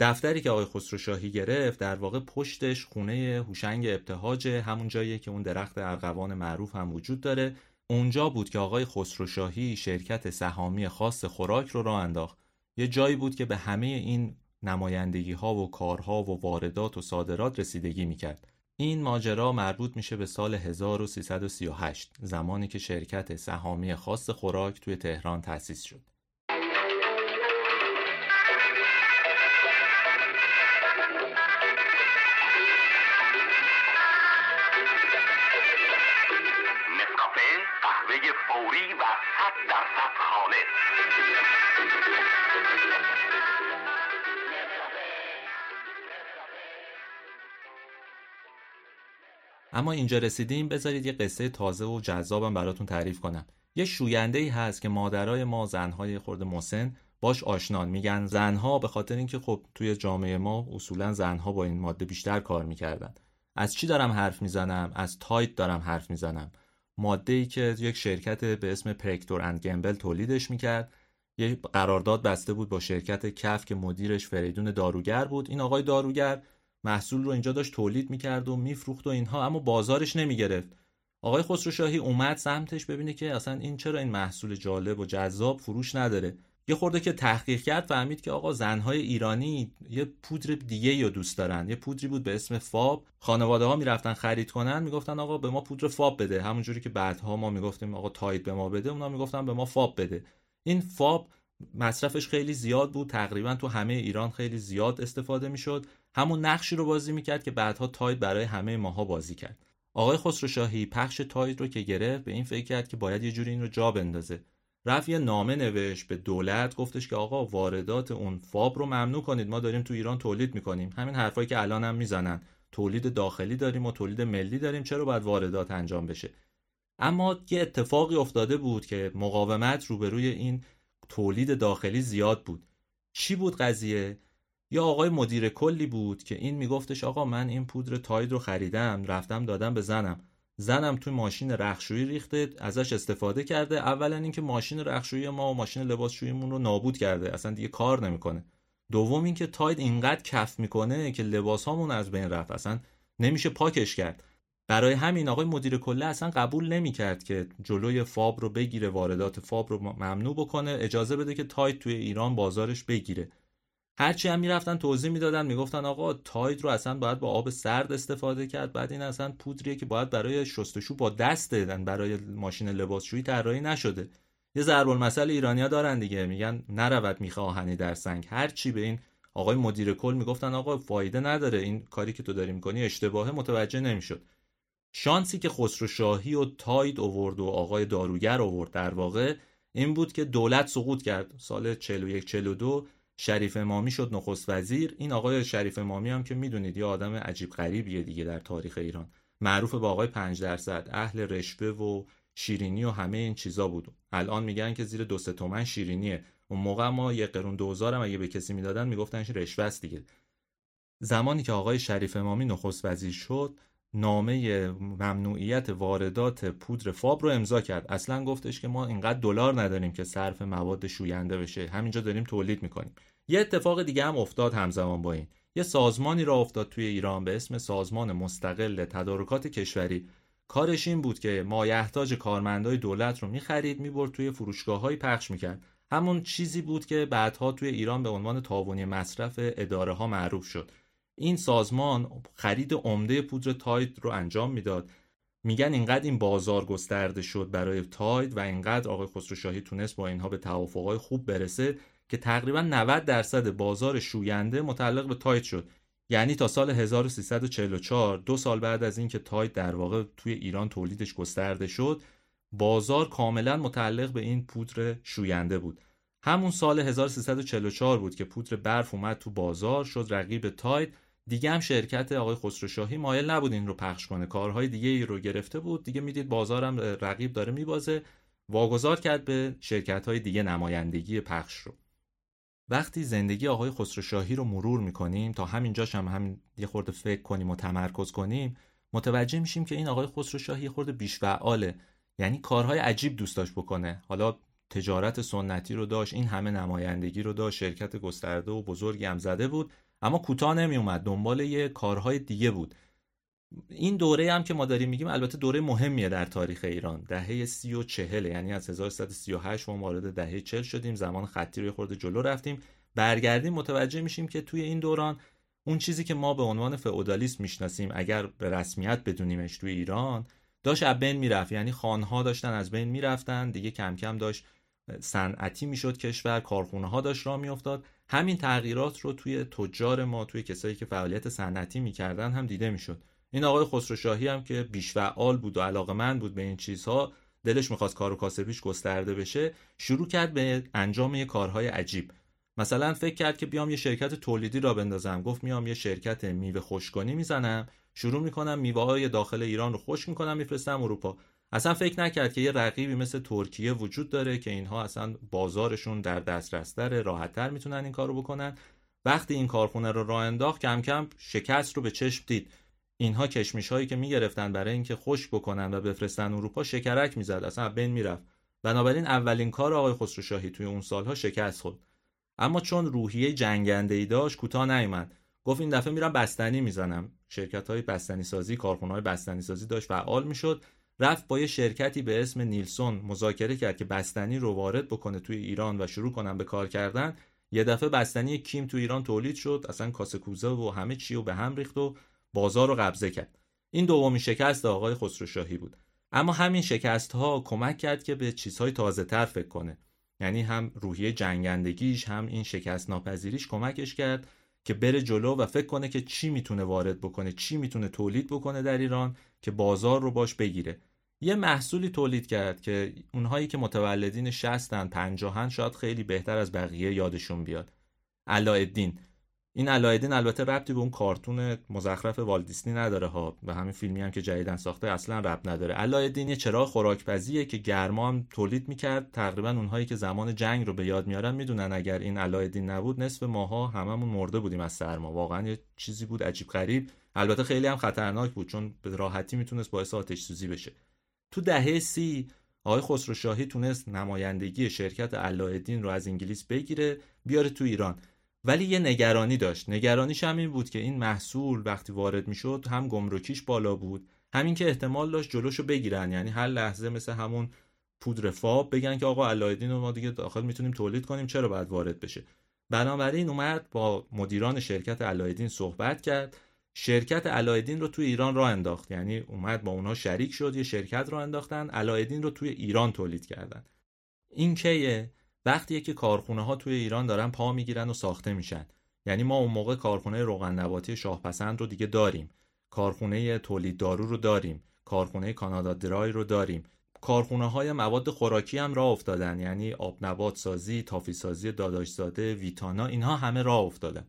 دفتری که آقای خسروشاهی گرفت در واقع پشتش خونه هوشنگ ابتهاج همون جاییه که اون درخت ارغوان معروف هم وجود داره. اونجا بود که آقای خسروشاهی شرکت سهامی خاص خوراک رو راه انداخت. یه جایی بود که به همه این نمایندگی ها و کارها و واردات و صادرات رسیدگی می‌کرد. این ماجرا مربوط میشه به سال 1338 زمانی که شرکت سهامی خاص خوراک توی تهران تأسیس شد. اما اینجا رسیدیم بذارید یه قصه تازه و جذابم براتون تعریف کنم. یه شوینده ای هست که مادرای ما زنهای خرده مسن باش آشنان میگن. زنها به خاطر اینکه خب توی جامعه ما اصولا زنها با این ماده بیشتر کار می‌کردن. از چی دارم حرف می‌زنم؟ از Tide دارم حرف می‌زنم. ماده ای که یک شرکت به اسم Procter & Gamble تولیدش می‌کرد. یه قرارداد بسته بود با شرکت کف که مدیرش فریدون داروگر بود. این آقای داروگر محصول رو اینجا داشت تولید می‌کرد و میفروخت و اینها اما بازارش نمی‌گرفت. آقای خسروشاهی اومد سمتش ببینه که اصلا این چرا این محصول جالب و جذاب فروش نداره. یه خورده که تحقیق کرد فهمید که آقا زنهای ایرانی یه پودر دیگه رو دوست دارن. یه پودری بود به اسم فاب. خانواده ها می‌رفتن خرید کنن می‌گفتن آقا به ما پودر فاب بده. همونجوری که بعدها ما می‌گفتیم آقا تایید به ما بده اونا می‌گفتن به ما فاب بده. این فاب مصرفش خیلی زیاد بود. تقریبا تو همه ایران خیلی زیاد استفاده می‌شد. همون نقشی رو بازی می‌کرد که بعدها تاید برای همه ماها بازی کرد. آقای خسروشاهی پخش تاید رو که گرفت به این فکر کرد که باید یه جوری این رو جا بندازه. رفت یه نامه نوشت به دولت گفتش که آقا واردات اون فاب رو ممنوع کنید. ما داریم تو ایران تولید می‌کنیم. همین حرفایی که الان هم می‌زنن. تولید داخلی داریم و تولید ملی داریم. چرا باید واردات انجام بشه؟ اما یه اتفاقی افتاده بود که مقاومت روبروی این تولید داخلی زیاد بود. چی بود قضیه؟ یا آقای مدیر کلی بود که این میگفتش آقا من این پودر تاید رو خریدم رفتم دادم به زنم. زنم توی ماشین رخشویی ریخته ازش استفاده کرده. اولا اینکه ماشین رخشویی ما و ماشین لباسشوییمون رو نابود کرده. اصلا دیگه کار نمی‌کنه. دوم اینکه تاید اینقدر کف می‌کنه که لباس هامون از بین رفت. اصلا نمیشه پاکش کرد. برای همین آقای مدیر کله اصلا قبول نمی‌کرد که جلوی فاب رو بگیره واردات فاب رو ممنوع بکنه اجازه بده که تاید توی ایران بازارش بگیره. هرچی هم می‌رفتن توضیح می‌دادن می‌گفتن آقا تاید رو اصلا باید با آب سرد استفاده کرد. بعد این اصلا پودریه که باید برای شستشو با دست دادن برای ماشین لباسشویی طراحی نشده. یه ضرب المثل ایرانیا دارن دیگه میگن نرود میخه آهنی در سنگ. هرچی به این آقای مدیر کل می‌گفتن آقا فایده نداره این کاری که تو داری می‌کنی اشتباهه متوجه نمی‌شد. شانسی که خسرو شاهی و تاید اوورد و آقای داروگر اوورد در واقع این بود که دولت سقوط کرد. سال 41 42 شریف امامی شد نخست وزیر. این آقای شریف امامی هم که می‌دونید یه آدم عجیب غریبیه دیگه در تاریخ ایران. معروف به آقای 5 درصد اهل رشوه و شیرینی و همه این چیزا بود. الان میگن که زیر دو تومن شیرینیه. اون موقع ما یه قرون دوزار هم اگه به کسی می‌دادن میگفتنش رشوه است دیگه. زمانی که آقای شریف امامی نخست وزیر شد نامه ممنوعیت واردات پودر فاب رو امضا کرد. اصلا گفتش که ما اینقدر دلار نداریم که صرف مواد شوینده بشه. همینجا داریم تولید می‌کنیم. یه اتفاق دیگه هم افتاد همزمان با این. یه سازمانی را افتاد توی ایران به اسم سازمان مستقل تدارکات کشوری. کارش این بود که مایحتاج کارمندای دولت رو می‌خرید می‌برد توی فروشگاه پخش می‌کرد. همون چیزی بود که بعدها توی ایران به عنوان تاوانی مصرف اداره ها معروف شد. این سازمان خرید عمده پودر تاید رو انجام می‌داد. میگن اینقدر این بازار گسترده شد برای تاید و اینقدر آقای خسروشاهی تونست با اینها به توافقهای خوب برسه که تقریبا 90 درصد بازار شوینده متعلق به Tide شد. یعنی تا سال 1344 دو سال بعد از اینکه Tide در واقع توی ایران تولیدش گسترده شد بازار کاملا متعلق به این پودر شوینده بود. همون سال 1344 بود که پودر برف اومد تو بازار شد رقیب Tide دیگه هم شرکت آقای خسروشاهی مایل نبود این رو پخش کنه. کارهای دیگه ای رو گرفته بود. دیگه می‌دید بازارم رقیب داره میبازه. واگذار کرد به شرکت های دیگه نمایندگی پخش رو. وقتی زندگی آقای خسروشاهی رو مرور می‌کنیم تا همینجاش هم همین یه خورده فکر کنیم و تمرکز کنیم متوجه میشیم که این آقای خسروشاهی خورده بیش فعاله یعنی کارهای عجیب دوست داشت بکنه. حالا تجارت سنتی رو داشت این همه نمایندگی رو داشت شرکت گسترده و بزرگی هم زده بود. اما کوتاه نمی اومد دنبال یه کارهای دیگه بود. این دوره هم که ما داریم میگیم البته دوره مهمیه در تاریخ ایران. دهه سی و چهله یعنی از 1338 ما وارد دهه چل شدیم زمان خطی رو خورده جلو رفتیم. برگردیم متوجه میشیم که توی این دوران اون چیزی که ما به عنوان فئودالیسم می‌شناسیم اگر به رسمیت بدونیمش توی ایران داشت از بین می‌رفت. یعنی خانها داشتن از بین می‌رفتن دیگه کم کم داشت صنعتی می‌شد کشور کارخونه ها داشت راه میافتاد. همین تغییرات رو توی تجار ما توی کسایی که فعالیت صنعتی می‌کردن هم دیده می‌شد. این آقای خسروشاهی هم که بیش فعال بود و علاقمند بود به این چیزها دلش می‌خواست کار و کاسبیش گسترده بشه شروع کرد به انجام یه کارهای عجیب. مثلا فکر کرد که بیام یه شرکت تولیدی را بندازم. گفت میام یه شرکت میوه خشکانی می‌زنم. شروع می‌کنم میوه های داخل ایران رو خشک می‌کنم میفرستم اروپا. اصلا فکر نکرد که یه رقیبی مثل ترکیه وجود داره که اینها اصلا بازارشون در دسترس داره راحتتر می‌تونن این کارو بکنن. وقتی این کارخونه رو راه انداخت کم کم شکست رو به چشم دید. اینها کشمیش هایی که می‌گرفتن برای اینکه خشک بکنن و بفرستن اروپا شکرک می‌زد. اصلا بین می‌رفت. بنابراین اولین کار آقای خسروشاهی توی اون سالها شکست خورد. اما چون روحیه جنگنده ای داشت کوتاه نیومد. گفت این دفعه میرم بستنی می‌زنم. شرکت های بستنی سازی کارخونه های بستنی سازی داشت فعال می‌شد. رفت با یه شرکتی به اسم نیلسون مذاکره کرد که بستنی رو وارد بکنه توی ایران و شروع کنن به کار کردن. یه دفعه بستنی کیم تو ایران تولید شد اصلا کاسه کوزه و همه چی رو به هم ریخت و بازار رو قبضه کرد. این دومین شکست آقای خسروشاهی بود. اما همین شکست ها کمک کرد که به چیزهای تازه تر فکر کنه. یعنی هم روحیه جنگندگیش هم این شکست ناپذیریش کمکش کرد که بره جلو و فکر کنه که چی می‌تونه وارد بکنه چی می‌تونه تولید بکنه در ایران که بازار رو باش بگیره. یه محصولی تولید کرد که اونهایی که متولدین 60 50 شاید خیلی بهتر از بقیه یادشون بیاد. علایالدین این علایالدین البته ربطی به اون کارتون مزخرف والدیسنی نداره ها. به همین فیلمی هم که جدیدن ساخته اصلا ربط نداره. علایالدین یه چراغ خوراکپزیه که گرما هم تولید می‌کرد. تقریبا اونهایی که زمان جنگ رو به یاد میارن می‌دونن اگر این علایالدین نبود نصف ماها هممون مرده بودیم از سرما. واقعا یه چیزی بود عجیب غریب. البته خیلی هم خطرناک بود چون به راحتی می‌تونست باعث آتش سوزی بشه. تو دهه سی آقای خسروشاهی تونست نمایندگی شرکت علایالدین رو از انگلیس بگیره بیاره تو ایران. ولی یه نگرانی داشت. نگرانیش هم این بود که این محصول وقتی وارد می‌شد هم گمرکیش بالا بود. همین که احتمال داشت جلوشو بگیرن. یعنی هر لحظه مثل همون پودر فاب بگن که آقا علایالدین رو ما دیگه داخل می‌تونیم تولید کنیم چرا باید وارد بشه؟ بنابراین اومد با مدیران شرکت علایالدین صحبت کرد. شرکت علایالدین رو توی ایران راه انداخت. یعنی اومد با اونها شریک شد یه شرکت راه انداختن علایالدین رو توی ایران تولید کردن. این کیه؟ وقتیه که کارخونه ها توی ایران دارن پا می‌گیرن و ساخته میشن. یعنی ما اون موقع کارخونه روغن نباتی شاهپسند رو دیگه داریم. کارخونه تولید دارو رو داریم. کارخونه کانادا درای رو داریم. کارخونه های مواد خوراکی هم راه افتادن. یعنی آب نبات سازی، تافی سازی داداشزاده، ویتانا اینها همه راه افتادن.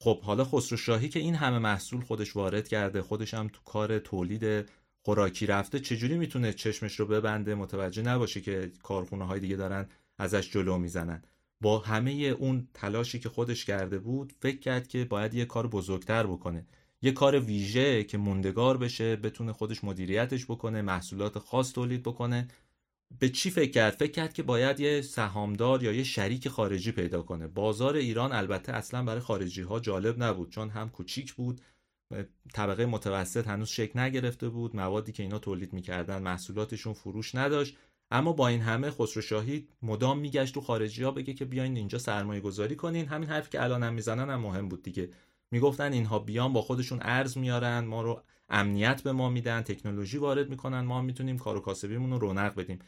خب حالا خسروشاهی که این همه محصول خودش وارد کرده خودش هم تو کار تولید خوراکی رفته چجوری می‌تونه چشمش رو ببنده؟ متوجه نباشه که کارخونه های دیگه دارن ازش جلو می‌زنن. با همه اون تلاشی که خودش کرده بود فکر کرد که باید یه کار بزرگتر بکنه. یه کار ویژه که موندگار بشه بتونه خودش مدیریتش بکنه محصولات خاص تولید بکنه. به چی فکر کرد؟ فکر کرد که باید یه سهامدار یا یه شریک خارجی پیدا کنه. بازار ایران البته اصلا برای خارجی ها جالب نبود چون هم کوچیک بود طبقه متوسط هنوز شکل نگرفته بود موادی که اینا تولید می‌کردن محصولاتشون فروش نداشت. اما با این همه خسروشاهی مدام میگشت تو خارجی ها بگه که بیاین اینجا سرمایه گذاری کنین. همین حرفی که الانم می‌زنن هم مهم بود دیگه. می‌گفتن اینها بیان با خودشون ارز میارن ما رو امنیت به ما میدن تکنولوژی وارد می‌کنن ما می‌تونیم کار و کاسبیمون رو رونق بدیم.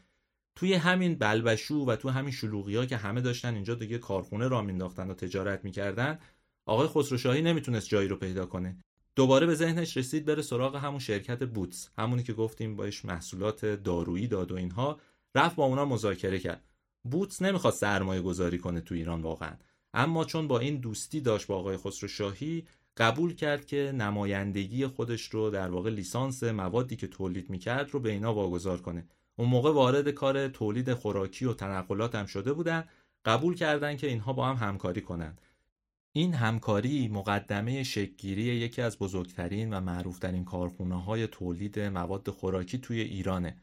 توی همین بلبشو و تو همین شلوغی ها که همه داشتن اینجا دیگه کارخونه را مینداختن و تجارت می‌کردن آقای خسروشاهی نمی‌تونست جایی رو پیدا کنه. دوباره به ذهنش رسید بره سراغ همون شرکت بوتس همونی که گفتیم باش محصولات دارویی داد و اینها رفت با اونا مذاکره کرد. بوتس نمی‌خواد سرمایه گذاری کنه تو ایران واقعا. اما چون با این دوستی داشت با آقای خسروشاهی قبول کرد که نمایندگی خودش رو در واقع لیسانس موادی که تولید می‌کرد رو به اینا واگذار کنه. اون موقع وارد کار تولید خوراکی و تنقلات هم شده بودن قبول کردن که اینها با هم همکاری کنند این همکاری مقدمه شکگیری یکی از بزرگترین و معروفترین کارخونه های تولید مواد خوراکی توی ایرانه.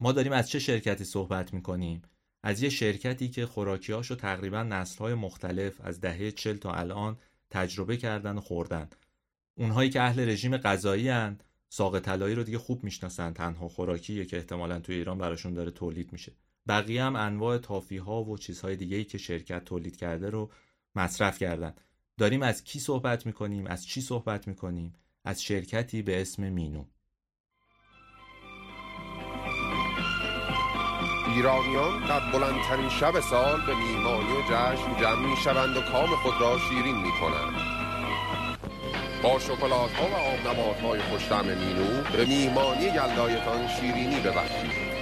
ما داریم از چه شرکتی صحبت می‌کنیم؟ از یه شرکتی که خوراکیاشو تقریبا نسلهای مختلف از دهه 40 تا الان تجربه کردن و خوردن. اونهایی که اهل رژیم غذایی هن. ساق طلایی رو دیگه خوب می‌شناسن تنها خوراکیه که احتمالا توی ایران براشون داره تولید میشه. بقیه هم انواع تافی ها و چیزهای دیگه ای که شرکت تولید کرده رو مصرف کردن. داریم از کی صحبت می‌کنیم؟ از چی صحبت می‌کنیم؟ از شرکتی به اسم مینو. ایرانیان در بلندترین شب سال به میهمانی و جشن جمع می شوند و کام خود را شیرین می کنند با شکلات ها و آب نبات های خوشتم مینو به میهمانی یلدایتان شیرینی ببخشید.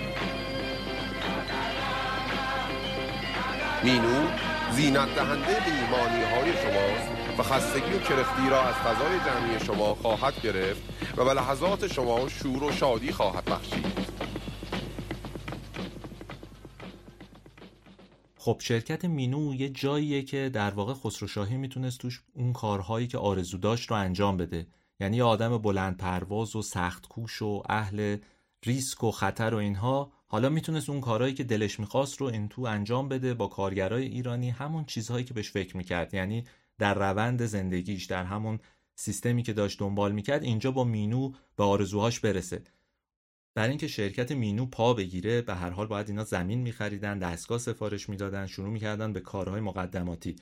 مینو زینت دهنده میهمانی های شماست و خستگی و کرختی را از فضای جمعی شما خواهد گرفت و به لحظات شما شور و شادی خواهد بخشید. خب شرکت مینو یه جاییه که در واقع خسروشاهی می‌تونست توش اون کارهایی که آرزو داشت رو انجام بده. یعنی آدم بلند پرواز و سخت کوش و اهل ریسک و خطر و اینها حالا می‌تونست اون کارهایی که دلش می‌خواست رو این تو انجام بده با کارگرای ایرانی همون چیزهایی که بهش فکر می‌کرد. یعنی در روند زندگیش در همون سیستمی که داشت دنبال می‌کرد اینجا با مینو به آرزوهاش برسه. برای اینکه شرکت مینو پا بگیره به هر حال باید اینا زمین میخریدن دستگاه سفارش می‌دادن شروع می‌کردن به کارهای مقدماتی.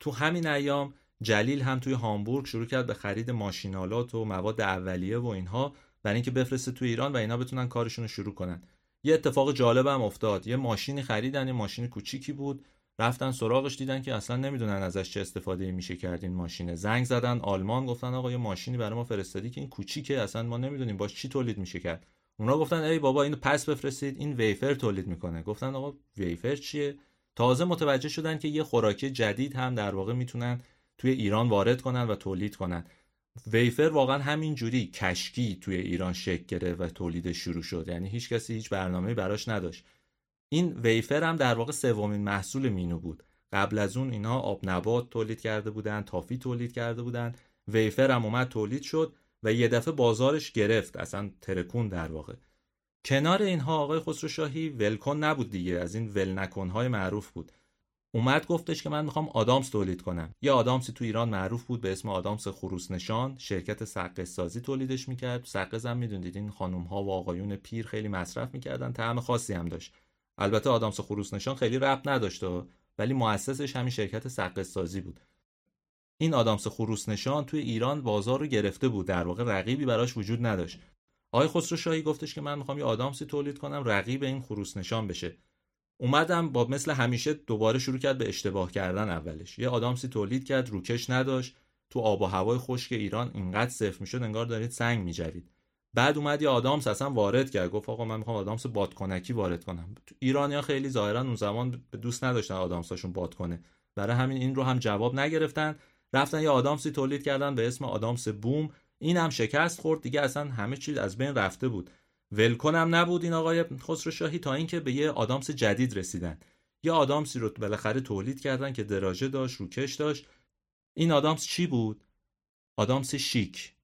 تو همین ایام جلیل هم توی هامبورگ شروع کرد به خرید ماشینالات و مواد اولیه و اینها برای اینکه بفرسته تو ایران و اینا بتونن کارشون رو شروع کنن. یه اتفاق جالب هم افتاد. یه ماشینی خریدن یه ماشین کوچیکی بود. رفتن سراغش دیدن که اصلا نمی‌دونن ازش چه استفاده میشه کرد این ماشینه زنگ زدن آلمان گفتن آقا یه ماشینی برای ما فرستادی که این کوچیکه اصلا ما نمی‌دونیم باش چی تولید میشه کرد. اونا گفتن ای بابا اینو پس بفرستید این ویفر تولید می‌کنه. گفتن آقا ویفر چیه؟ تازه متوجه شدن که یه خوراکی جدید هم در واقع می‌تونن توی ایران وارد کنن و تولید کنن. ویفر واقعا همین جوری کشکی توی ایران شکل گرفت و تولید شروع شد. یعنی هیچ کسی هیچ برنامه براش نداشت. این ویفر هم در واقع سومین محصول مینو بود. قبل از اون اینا آب نبات تولید کرده بودن تافی تولید کرده بودن. ویفر هم اومد تولید شد. و یه دفعه بازارش گرفت. اصلا ترکون در واقع. کنار اینها آقای خسروشاهی ولکن نبود دیگه. از این ول نکنهای معروف بود. اومد گفتش که من می‌خوام آدامس تولید کنم. یه آدامسی تو ایران معروف بود به اسم آدامس خروس نشان شرکت سقه سازی تولیدش می‌کرد. سقه هم می‌دونید این خانم ها و آقایون پیر خیلی مصرف می‌کردن. طعم خاصی هم داشت. البته آدامس خروس نشان خیلی ربط نداشته ولی مؤسسش همین شرکت سقه سازی بود. این آدامس خروس نشان توی ایران بازار رو گرفته بود. در واقع رقیبی براش وجود نداشت. آقای خسرو شاهی گفتش که من می‌خوام یه آدامسی تولید کنم رقیب این خروس نشان بشه. اومدم با مثل همیشه دوباره شروع کرد به اشتباه کردن اولش. یه آدامسی تولید کرد روکش نداشت. تو آب و هوای خشک ایران اینقدر صفر می‌شد انگار دارید سنگ میجوید. بعد اومد یه آدامس اصلا وارد کرد. گفت آقا من می‌خوام آدامس بادکنکی وارد کنم. ایرانیا خیلی ظاهرا اون زمان دوست نداشتن آدامساشون باد کنه. برای همین این رو هم جواب نگرفتن. رفتن یه آدامسی تولید کردن به اسم آدامس بوم. این هم شکست خورد. دیگه اصلا همه چیز از بین رفته بود. ولکن هم نبود این آقای خسرو شاهی تا اینکه به یه آدامس جدید رسیدن. یه آدامسی رو بالاخره تولید کردن که دراژه داشت روکش داشت. این آدامس چی بود؟ آدامس شیک.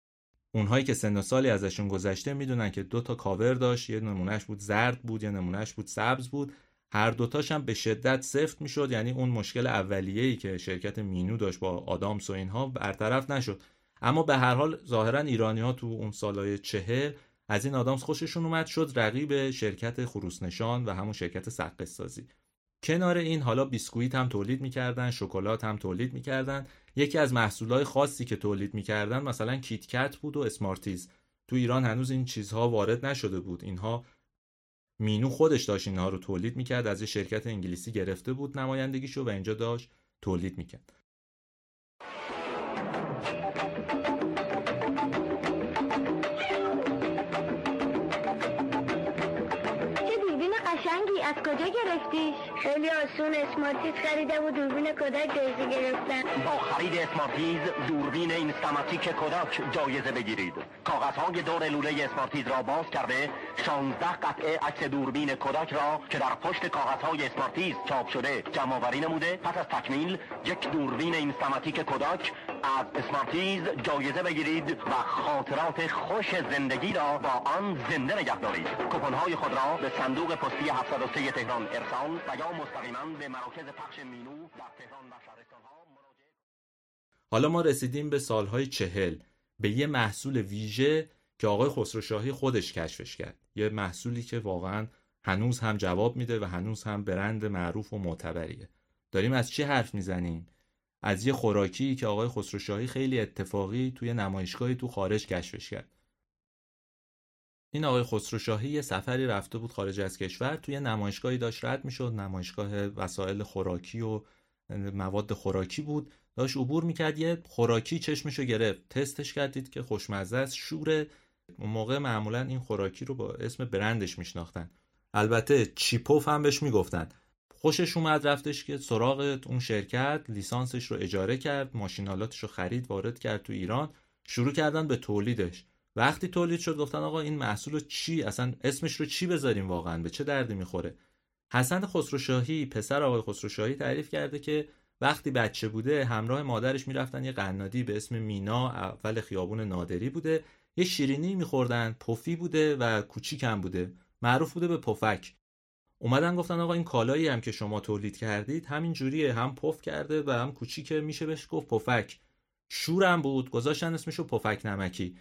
اونهایی که سن و سالی ازشون گذشته می‌دونن که دو تا کاور داشت. یه نمونهش بود زرد بود یه نمونهش بود سبز بود. هر دوتاش هم به شدت سفت می‌شد. یعنی اون مشکل اولیه‌ای که شرکت مینو داشت با آدامس و اینها برطرف نشد. اما به هر حال ظاهرا ایرانی ها تو اون سالهای چهل از این آدامس خوششون اومد شد رقیب شرکت خروسنشان و همون شرکت سقه کنار این حالا بیسکویت هم تولید می‌کردن شکلات هم تولید می‌کردن. یکی از محصولات خاصی که تولید می‌کردن مثلا کیت کت بود و اسمارتیز. تو ایران هنوز این چیزها وارد نشده بود. اینها مینو خودش داشت اینها رو تولید می‌کرد از یه شرکت انگلیسی گرفته بود نمایندگیشو و اینجا داشت تولید می‌کرد. از کجا گرفتیش؟ خیلی آسون اسمارتیز خریده و دوربین کودک جایزه گرفتن. با خرید اسمارتیز دوربین اینستاماتیک کودک جایزه بگیرید. کاغذهای دور لوله اسمارتیز را باز کرده 16 قطعه عکس دوربین کودک را که در پشت کاغذهای اسمارتیز چاپ شده جمع نموده. پس از تکمیل یک دوربین اینستاماتیک کودک از اسمارتیز جایزه بگیرید و خاطرات خوش زندگی را با آن زنده نگه دارید. های خود را به صندوق پستی 703 تهران ارسال و یا مستقیما به مراکز پخش مینو در تهران و شهرستان ها حالا ما رسیدیم به سالهای چهل. به یه محصول ویژه که آقای خسروشاهی خودش کشفش کرد. یه محصولی که واقعا هنوز هم جواب میده و هنوز هم برند معروف و معتبریه. داریم از چی حرف می‌زنیم؟ از یه خوراکی که آقای خسروشاهی خیلی اتفاقی توی نمایشگاهی تو خارج کشفش کرد. این آقای خسروشاهی یه سفری رفته بود خارج از کشور توی نمایشگاهی داشت رد می‌شد نمایشگاه وسایل خوراکی و مواد خوراکی بود. داشت عبور می‌کرد یه خوراکی چشمشو گرفت. تستش کردید که خوشمزه است شوره. اون موقع معمولا این خوراکی رو با اسم برندش میشناختن. البته چیپوف هم بهش می‌گفتن. خوشش اومد رفتش که سراغ اون شرکت لیسانسش رو اجاره کرد ماشینالاتش رو خرید وارد کرد تو ایران. شروع کردن به تولیدش. وقتی تولید شد گفتن آقا این محصول رو چی؟ اصلا اسمش رو چی بذاریم واقعا؟ به چه دردی می‌خوره؟ حسن خسروشاهی پسر آقای خسروشاهی تعریف کرده که وقتی بچه بوده همراه مادرش می‌رفتن یه قنادی به اسم مینا اول خیابون نادری بوده. یه شیرینی میخوردن پفی بوده و کوچیکم بوده. معروف بوده به پفک. اومدن گفتن آقا این کالایی هم که شما تولید کردید همین جوریه هم پف کرده و هم کوچیکه میشه بهش گفت پفک. شورم بود گذاشتن اسمشو پفک نمکی.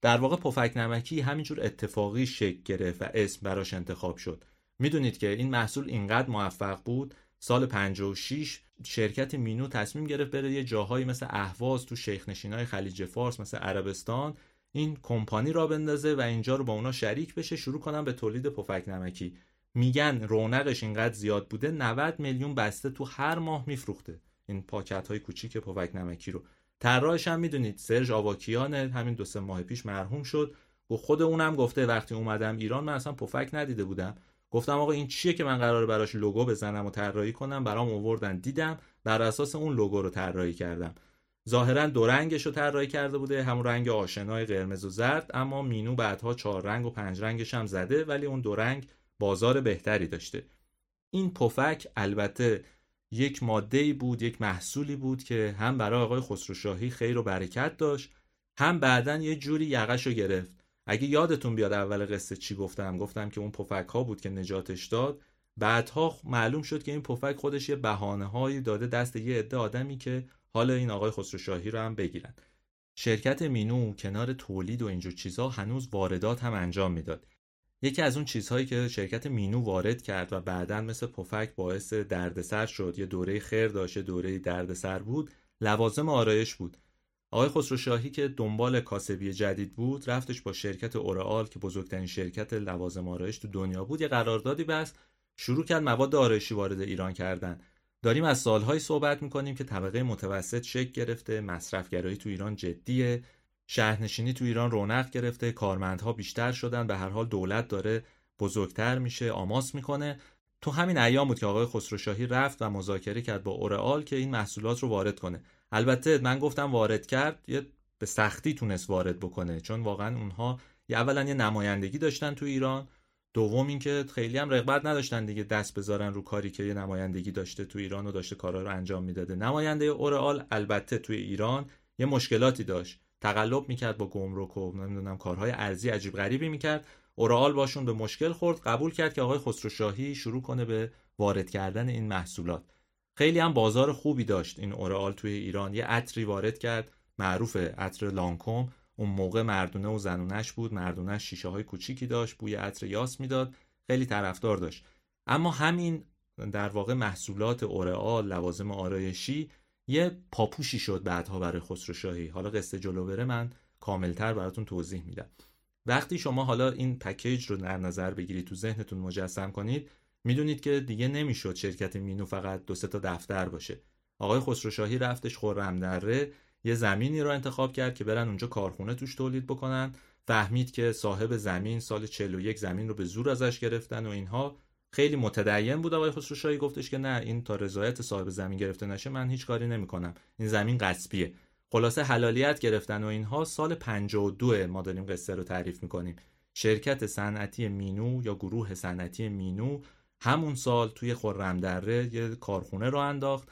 در واقع پفک نمکی همینجور اتفاقی شکل گرفت و اسم براش انتخاب شد. می‌دونید که این محصول اینقدر موفق بود سال 56 شرکت مینو تصمیم گرفت بره یه جاهایی مثل اهواز تو شیخ نشینای خلیج فارس مثل عربستان این کمپانی را بندازه و اینجا رو با اونا شریک بشه شروع کنن به تولید پفک نمکی. میگن رونقش اینقدر زیاد بوده 90 میلیون بسته تو هر ماه میفروخته. این پاکت های کوچیک پفک نمکی رو. طراحش هم می‌دونید سرژ آواکیان همین دو سه ماه پیش مرحوم شد. و خود اونم گفته وقتی اومدم ایران من اصلا پفک ندیده بودم. گفتم آقا این چیه که من قراره براش لوگو بزنم و طراحی کنم؟ برام آوردن دیدم بر اساس اون لوگو رو طراحی کردم. ظاهرا دو رنگش رو طراحی کرده بوده همون رنگ آشنای قرمز و زرد اما مینو بعدها چهار رنگ و پنج رنگش هم زده ولی اون دو رنگ بازار بهتری داشته. این پفک البته یک ماده بود یک محصولی بود که هم برای آقای خسروشاهی خیر و برکت داشت هم بعدا یه جوری یقش رو گرفت. اگه یادتون بیاد اول قصه چی گفتم؟ گفتم که اون پفک ها بود که نجاتش داد. بعدها معلوم شد که این پفک خودش یه بهانه هایی داده دست یه عده آدمی که حال این آقای خسروشاهی رو هم بگیرن. شرکت مینو کنار تولید و اینجور چیزها هنوز واردات هم انجام می‌داد. یکی از اون چیزهایی که شرکت مینو وارد کرد و بعدا مثل پفک باعث دردسر شد یه دوره خیر داشت دوره دردسر بود لوازم آرایش بود. آقای خسروشاهی که دنبال کاسبی جدید بود رفتش با شرکت اورئال که بزرگترین شرکت لوازم آرایش تو دنیا بود یه قراردادی بست شروع کرد مواد آرایشی وارد ایران کردن. داریم از سالهایی صحبت می‌کنیم که طبقه متوسط شکل گرفته مصرفگرایی تو ایران جدیه. شهرنشینی تو ایران رونق گرفته کارمندها بیشتر شدن به هر حال دولت داره بزرگتر میشه آماس می‌کنه. تو همین ایام بود که آقای خسروشاهی رفت و مذاکره کرد با اورئال که این محصولات رو وارد کنه. البته من گفتم وارد کرد یه به سختی تونست وارد بکنه چون واقعا اونها یه اولا یه نمایندگی داشتن تو ایران دوم اینکه خیلی هم رغبت نداشتن دیگه دست بذارن رو کاری که یه نمایندگی داشته تو ایران و داشته کارا رو انجام می‌داده. نماینده اورئال البته توی ایران یه مشکلاتی داشت. تقلب می‌کرد با گمرک و نمی‌دونم کارهای ارزی عجیب غریبی می‌کرد. اورال باشون به مشکل خورد قبول کرد که آقای خسروشاهی شروع کنه به وارد کردن این محصولات. خیلی هم بازار خوبی داشت این اورال توی ایران. یه عطری وارد کرد معروف عطر لانکوم. اون موقع مردونه و زنونش بود. مردونش شیشه های کوچیکی داشت بوی عطر یاس می‌داد. خیلی طرفدار داشت. اما همین در واقع محصولات اورئال لوازم آرایشی یه پاپوشی شد بعدها برای خسروشاهی. حالا قصه جلو بره من کاملتر براتون توضیح میدم. وقتی شما حالا این پکیج رو در نظر بگیرید تو ذهنتون مجسم کنید می‌دونید که دیگه نمی‌شد شرکت مینو فقط دو تا دفتر باشه. آقای خسروشاهی رفتش خرم دره یه زمینی رو انتخاب کرد که برن اونجا کارخونه توش تولید بکنن. فهمید که صاحب زمین سال 41 زمین رو به زور ازش گرفتن و اینها. خیلی متدین بود آقای خسروشاهی. گفتش که نه این تا رضایت صاحب زمین گرفته نشه من هیچ کاری نمی‌کنم. این زمین غصبیه خلاصه حلالیت گرفتن و اینها سال 52 ما داریم قصه رو تعریف می‌کنیم. شرکت صنعتی مینو یا گروه صنعتی مینو همون سال توی خرمدره یه کارخونه رو انداخت.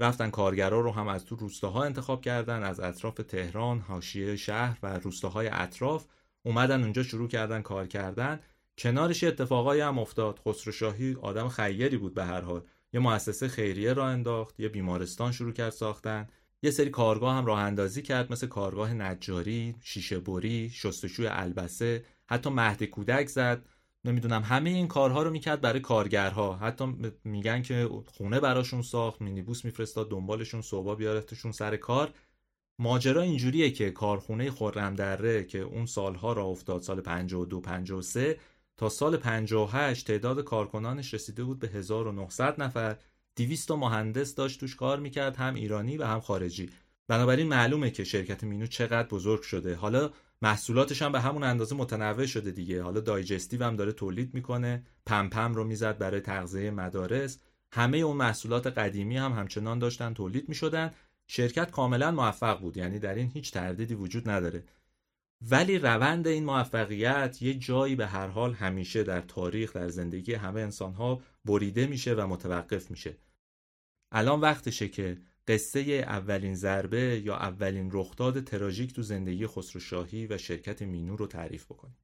رفتن کارگرا رو هم از تو روستاها انتخاب کردن از اطراف تهران، حاشیه شهر و روستاهای اطراف. اومدن اونجا شروع کردن کار کردن. کنارش اتفاقایی هم افتاد. خسروشاهی آدم خیری بود به هر حال. یه مؤسسه خیریه را انداخت یه بیمارستان شروع کرد ساختن. یه سری کارگاه هم راه اندازی کرد مثل کارگاه نجاری، شیشه بری، شستشوی البسه، حتی مهد کودک زد. نمی‌دونم همه این کارها رو می‌کرد برای کارگرها. حتی میگن که خونه براشون ساخت مینیبوس میفرستاد دنبالشون صبح بیارتشون سر کار. ماجرا اینجوریه که کارخونه خرم دره که اون سالها را افتاد سال 52 53 تا سال 58 تعداد کارکنانش رسیده بود به 1900 نفر. 200 مهندس داشت توش کار می‌کرد هم ایرانی و هم خارجی. بنابراین معلومه که شرکت مینو چقدر بزرگ شده. حالا محصولاتش هم به همون اندازه متنوع شده دیگه. حالا دایجستیو هم داره تولید می‌کنه پمپم رو می‌زد برای تغذیه مدارس. همه اون محصولات قدیمی هم همچنان داشتن تولید می‌شدن. شرکت کاملا موفق بود یعنی در این هیچ تردیدی وجود نداره. ولی روند این موفقیت یه جایی به هر حال همیشه در تاریخ در زندگی همه انسان ها بریده میشه و متوقف میشه. الان وقتشه که قصه اولین ضربه یا اولین رخداد تراژیک تو زندگی خسروشاهی و شرکت مینو رو تعریف بکنیم.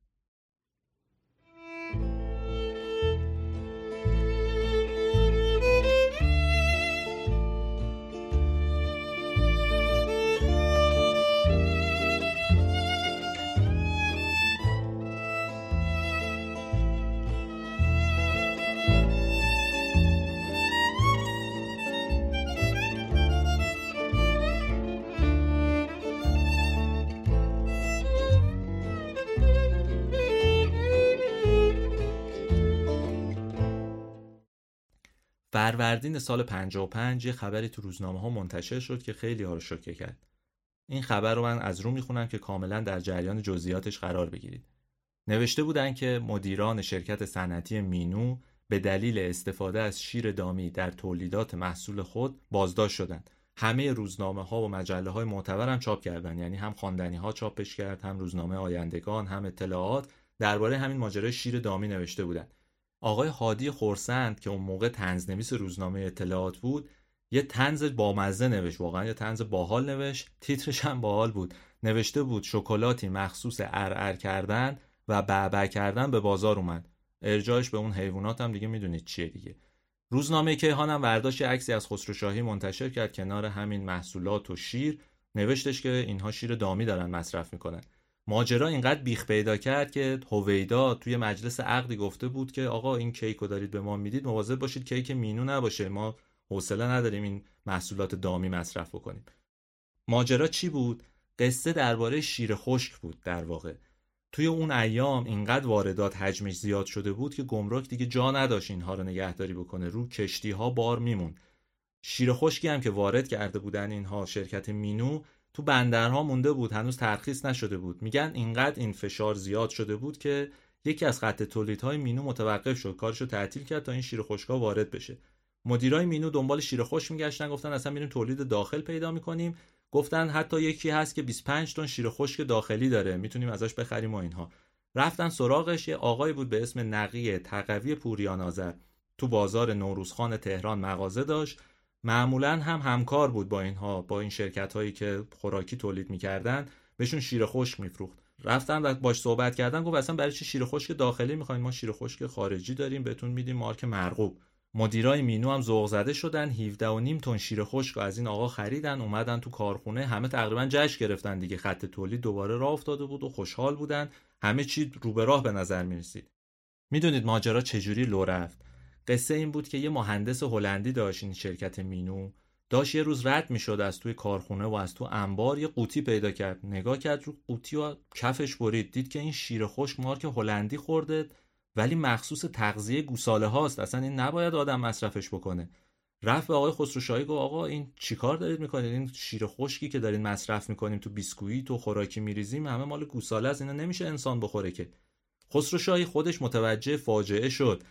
فروردین سال 55 یه خبری تو روزنامه ها منتشر شد که خیلی ها رو شوکه کرد. این خبر رو من از رو می‌خونم که کاملا در جریان جزئیاتش قرار بگیرید. نوشته بودن که مدیران شرکت صنعتی مینو به دلیل استفاده از شیر دامی در تولیدات محصول خود بازداشت شدند. همه روزنامه ها و مجله های معتبر هم چاپ کردن یعنی هم خواندنی ها چاپش کرد هم روزنامه آیندگان هم اطلاعات درباره همین ماجرای شیر دامی نوشته بودند. آقای هادی خورسند که اون موقع تنزنویس روزنامه اطلاعات بود یه تنز بامزه نوشت واقعا یه تنز باحال نوشت تیترش هم باحال بود. نوشته بود شکلاتی مخصوص ارعر کردن و بعبع کردن به بازار اومد. ارجاعش به اون حیوانات هم دیگه می‌دونید چیه دیگه. روزنامه کیهان هم ورداشت عکسی از خسروشاهی منتشر کرد کنار همین محصولات و شیر. نوشتش که اینها شیر دامی دارن مصرف می‌کنن. ماجرا اینقدر بیخ پیدا کرد که هویدا توی مجلس عقدی گفته بود که آقا این کیک رو دارید به ما می‌دید مواظب باشید کیک مینو نباشه ما حوصله نداریم این محصولات دامی مصرف بکنیم. ماجرا چی بود؟ قصه درباره شیر خشک بود در واقع. توی اون ایام اینقدر واردات حجمش زیاد شده بود که گمرک دیگه جا نداشت اینها رو نگهداری بکنه رو کشتی ها بار میمون. شیر خشکی هم که وارد کرده بودن اینها شرکت مینو تو بندرها مونده بود هنوز ترخیص نشده بود. میگن اینقدر این فشار زیاد شده بود که یکی از خط تولیدهای مینو متوقف شد. کارشو تعطیل کرد تا این شیر خشکا وارد بشه. مدیرای مینو دنبال شیر خشک میگشتن گفتن اصلا میریم تولید داخل پیدا می‌کنیم. گفتن حتی یکی هست که 25 تن شیر خشک داخلی داره می‌تونیم ازش بخریم و اینها. رفتن سراغش یه آقایی بود به اسم نقی تقوی پوریان آذر. تو بازار نوروزخان تهران مغازه داشت. معمولا هم همکار بود با اینها با این شرکت هایی که خوراکی تولید می‌کردن بهشون شیر خشک میفروخت. رفتن و باش صحبت کردن گفت اصلا برای چی شیر خشک داخلی می‌خواین؟ ما شیر خشک خارجی داریم بهتون میدیم مارک مرغوب. مدیرای مینو هم ذوق زده شدن 17 و نیم تن شیر خشک از این آقا خریدن اومدن تو کارخونه همه تقریبا جشن گرفتن دیگه. خط تولید دوباره راه افتاده بود و خوشحال بودن. همه چی رو به راه به نظر می‌رسید. می‌دونید ماجرا چجوری لو رفت؟ قصه این بود که یه مهندس هلندی داشت این شرکت مینو داشت یه روز رد می‌شد از توی کارخونه و از تو انبار یه قوطی پیدا کرد. نگاه کرد رو قوطی و کفش برید. دید که این شیر خشک مارک هلندی خورده ولی مخصوص تغذیه گوساله هاست. اصلا این نباید آدم مصرفش بکنه. رفت به آقای خسروشاهی گفت آقا این چیکار دارید می‌کنید؟ این شیر خشکی که دارین مصرف می‌کنیم تو بیسکویت و خوراکی میریزیم همه مال گوساله است. اینا نمیشه انسان بخوره که. خسروشاهی خودش متوجه فاجعه شد.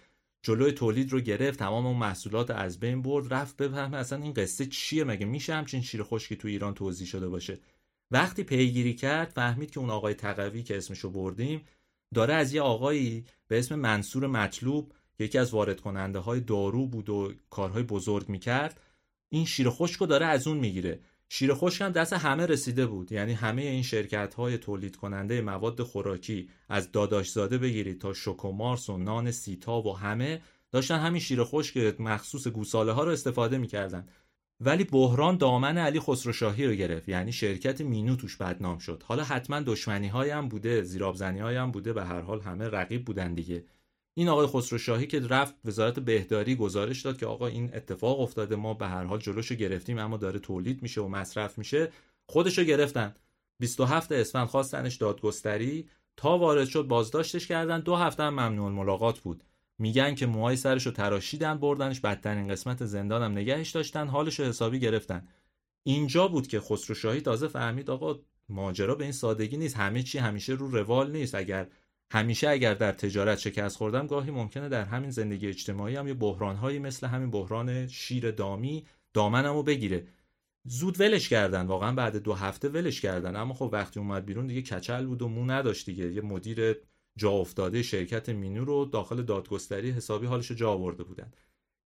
جلوی تولید رو گرفت تمام اون محصولات از بین برد رفت بفهمه اصلا این قصه چیه مگه میشه همچین شیر خشکی تو ایران توضیح شده باشه؟ وقتی پیگیری کرد فهمید که اون آقای تقوی که اسمشو بردیم داره از یه آقایی به اسم منصور مطلوب یکی از وارد کننده های دارو بود و کارهای بزرگ می‌کرد این شیر خشک رو داره از اون می‌گیره. شیر خشک هم دست همه رسیده بود. یعنی همه این شرکت های تولید کننده مواد خوراکی از داداش زاده بگیرید تا شوکومارس و نان سیتا و همه داشتن همین شیر خشک مخصوص گوساله ها رو استفاده می‌کردن. ولی بحران دامن علی خسروشاهی رو گرفت. یعنی شرکت مینو توش بدنام شد. حالا حتما دشمنی هم بوده زیرابزنی هم بوده. به هر حال همه رقیب بودن دیگه. این آقای خسروشاهی که رفت وزارت بهداری گزارش داد که آقا این اتفاق افتاده ما به هر حال جلوشو گرفتیم اما داره تولید میشه و مصرف میشه. خودشو گرفتن. 27 اسفند خواستنش دادگستری تا وارد شد بازداشتش کردن. دو هفته هم ممنوع ملاقات بود. میگن که موهای سرشو تراشیدن بردنش بدترین قسمت زندانم نگهش داشتن حالشو حسابی گرفتن. اینجا بود که خسروشاهی تازه فهمید آقا ماجرا به این سادگی نیست. همه چی همیشه رو روال نیست. اگر همیشه اگر در تجارت شکست خوردم گاهی ممکنه در همین زندگی اجتماعی هم یه بحرانهایی مثل همین بحران شیر دامی دامنمو بگیره. زود ولش کردن واقعا بعد دو هفته ولش کردن. اما خب وقتی اومد بیرون دیگه کچل بود و مو نداشت دیگه. یه مدیر جا افتاده شرکت مینو رو داخل دادگستری حسابی حالش جا آورده بودن.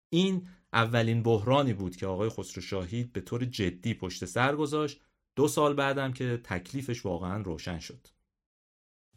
این اولین بحرانی بود که آقای خسرو شاهید به طور جدی پشت سر گذاشت. دو سال بعدم که تکلیفش واقعا روشن شد.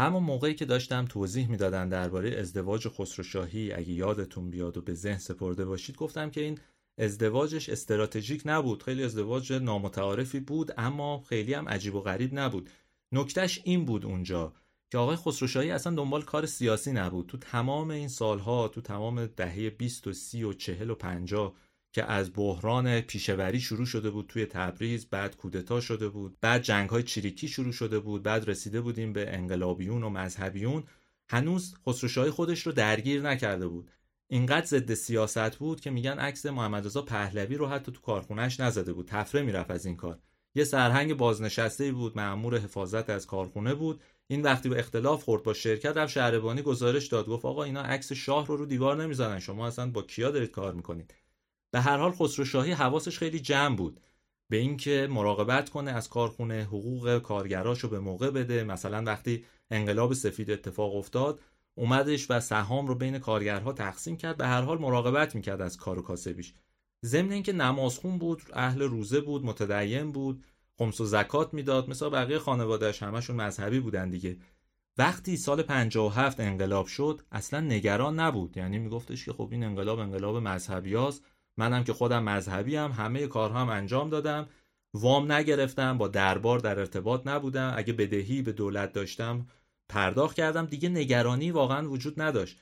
همون موقعی که داشتم توضیح می‌دادن درباره ازدواج خسروشاهی اگه یادتون بیاد و به ذهن سپرده باشید گفتم که این ازدواجش استراتژیک نبود خیلی ازدواج نامتعارفی بود اما خیلی هم عجیب و غریب نبود. نکتهش این بود اونجا که آقای خسروشاهی اصلا دنبال کار سیاسی نبود. تو تمام این سالها تو تمام دهه 20 و 30 و 40 و 50 که از بحران پیشوری شروع شده بود توی تبریز بعد کودتا شده بود بعد جنگ های چریکی شروع شده بود بعد رسیده بودیم به انقلابیون و مذهبیون. هنوز خسروشاهی خودش رو درگیر نکرده بود. اینقدر ضد سیاست بود که میگن عکس محمد رضا پهلوی رو حتی تو کارخونهش نزده بود. تفره می‌رفت از این کار. یه سرهنگ بازنشسته بود مأمور حفاظت از کارخونه بود. این وقتی به اختلاف خورد با شرکت رفت شهربانی گزارش داد. گفت آقا اینا عکس شاه رو رو دیوار نمی‌زنن شما اصلا با کیا دارید کار می‌کنید؟ به هر حال خسروشاهی حواسش خیلی جمع بود. به اینکه مراقبت کنه از کارخونه حقوق کارگراشو به موقع بده مثلا وقتی انقلاب سفید اتفاق افتاد اومدش و سهام رو بین کارگرها تقسیم کرد به هر حال مراقبت می‌کرد از کار و کاسبیش. ضمن اینکه نمازخون بود اهل روزه بود متدین بود خمس و زکات می‌داد مثلا بقیه خانوادهش همشون مذهبی بودن دیگه. وقتی سال 57 انقلاب شد اصلا نگران نبود. یعنی میگفتش که خب این انقلاب انقلاب مذهبی هست. منم که خودم مذهبی هم همه کارها هم انجام دادم. وام نگرفتم با دربار در ارتباط نبودم. اگه بدهی به دولت داشتم پرداخت کردم. دیگه نگرانی واقعا وجود نداشت.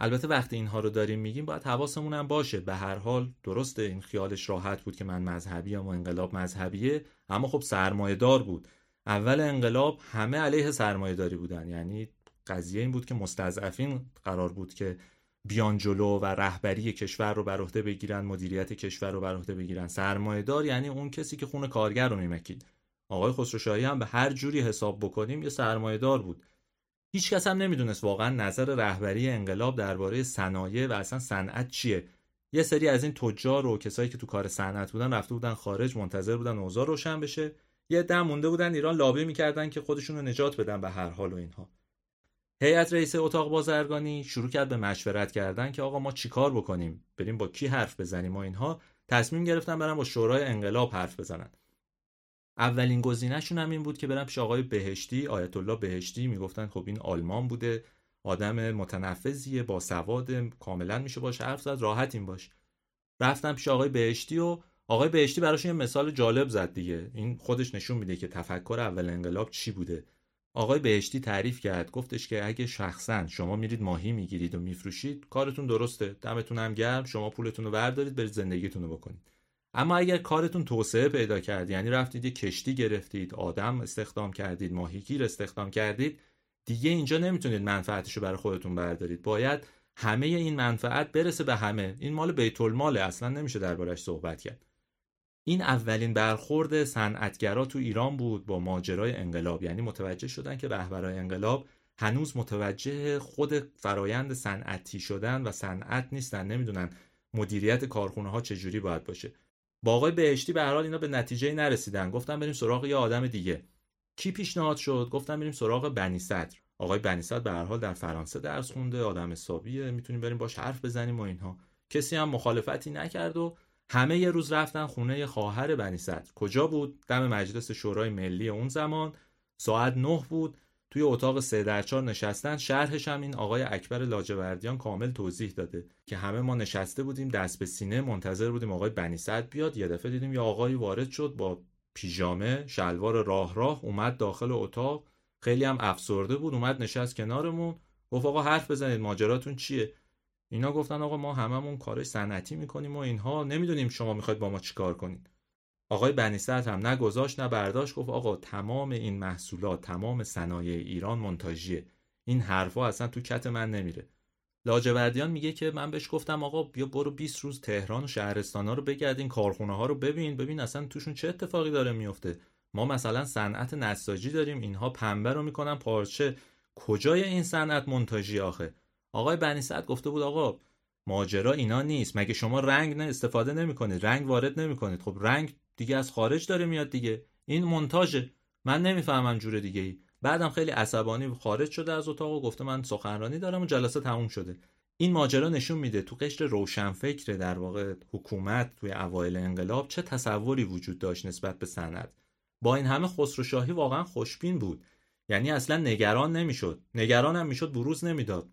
البته وقتی اینها رو داریم میگیم باید حواسمون هم باشه. به هر حال درسته این خیالش راحت بود که من مذهبی و انقلاب مذهبیه. اما خب سرمایه دار بود. اول انقلاب همه علیه سرمایه داری بودن. یعنی قضیه این بود که مستضعفین قرار بود که بیان جلو و رهبری کشور رو بر عهده بگیرن مدیریت کشور رو بر عهده بگیرن. سرمایه دار یعنی اون کسی که خون کارگر رو میمکید. آقای خسروشاهی هم به هر جوری حساب بکنیم یه سرمایه دار بود. هیچ کس هم نمی‌دونست واقعا نظر رهبری انقلاب درباره صنایع و اصلا صنعت چیه. یه سری از این تجار و کسایی که تو کار صنعت بودن رفته بودن خارج منتظر بودن اوضاع روشن بشه. یه دم مونده بودن ایران لابی می‌کردن که خودشون رو نجات بدن به هر حال و اینها. هیئت رئیس اتاق بازرگانی شروع کرد به مشورت کردن که آقا ما چیکار بکنیم؟ بریم با کی حرف بزنیم؟ و اینها تصمیم گرفتن برن با شورای انقلاب حرف بزنن. اولین گزینهشون هم این بود که برن پیش آقای بهشتی آیت الله بهشتی. می‌گفتن خب این آلمان بوده آدم متنفذیه با سواد کاملا میشه باش حرف زد راحت این باش. رفتن پیش آقای بهشتی و آقای بهشتی براشون یه مثال جالب زد دیگه. این خودش نشون میده که تفکر اول انقلاب چی بوده. آقای بهشتی تعریف کرد. گفتش که اگه شخصا شما میرید ماهی می‌گیرید و میفروشید کارتون درسته. دمتون هم گرم. شما پولتون رو بردارید برید زندگیتون رو بکنید. اما اگر کارتون توسعه پیدا کرد یعنی رفتید یه کشتی گرفتید آدم استخدام کردید ماهیگیر استخدام کردید دیگه اینجا نمی‌تونید منفعتش رو برای خودتون بردارید. باید همه این منفعت برسه به همه. این مال بیت اصلا نمیشه دربارش صحبت کرد. این اولین برخورد صنعتگرا تو ایران بود با ماجرای انقلاب. یعنی متوجه شدن که رهبرای انقلاب هنوز متوجه خود فرایند صنعتی شدن و صنعت نیستن. نمی‌دونن مدیریت کارخونه ها چجوری باید باشه. با آقای بهشتی به هر حال اینا به نتیجه نرسیدن. گفتن بریم سراغ یه آدم دیگه. کی پیشنهاد شد؟ گفتن بریم سراغ بنی صدر. آقای بنی صدر به هر حال در فرانسه درس خونده آدم حسابیه. می‌تونیم بریم باش حرف بزنیم و اینها. کسی هم مخالفتی نکرد و همه یه روز رفتن خونه خواهر بنی صدر کجا بود؟ دم مجلس شورای ملی اون زمان. ساعت نه بود. توی اتاق سه در چهار نشستن. شرحش هم این آقای اکبر لاجوردیان کامل توضیح داده که همه ما نشسته بودیم دست به سینه منتظر بودیم آقای بنی صدر بیاد. یه دفعه دیدیم یه آقایی وارد شد با پیژامه شلوار راه راه اومد داخل اتاق. خیلی هم افسرده بود اومد نشست کنارمون. گفت آقا حرف بزنید ماجراتون چیه؟ اینا گفتن آقا ما هممون کارش صنعتی می‌کنیم و اینها. نمی‌دونیم شما می‌خواید با ما چیکار کنید آقای بنیصد هم نه نه برداشت. گفت آقا تمام این محصولات تمام صنایع ایران منتاژیه این حرفا اصلا تو کت من نمیره. لاجوردیان میگه که من بهش گفتم آقا بیا برو 20 روز تهران و شهرستان ها رو بگردین کارخونه ها رو ببین. ببین اصلا توشون چه اتفاقی داره میفته ما مثلا صنعت نساجی داریم. اینها پنبه رو می‌کنن پارچه. کجای این صنعت منتاژی آخه؟ آقای بنیصد گفته بود آقا ماجرا اینا نیست. مگه شما رنگ نه استفاده نمی‌کنید. رنگ وارد نمی‌کنید. خب رنگ دیگه از خارج داره میاد دیگه. این مونتاژه من نمی‌فهمم جور دیگه ای. بعدم خیلی عصبانی خارج شده از اتاق و گفته من سخنرانی دارم و جلسه تموم شده. این ماجرا نشون میده تو قشر روشنفکر در واقع حکومت توی اوایل انقلاب چه تصوری وجود داشت نسبت به صنعت با این همه خسرو شاهی واقعا خوشبین بود. یعنی اصلا نگران نمی‌شد. نگران هم می‌شد بروز نمی‌داد.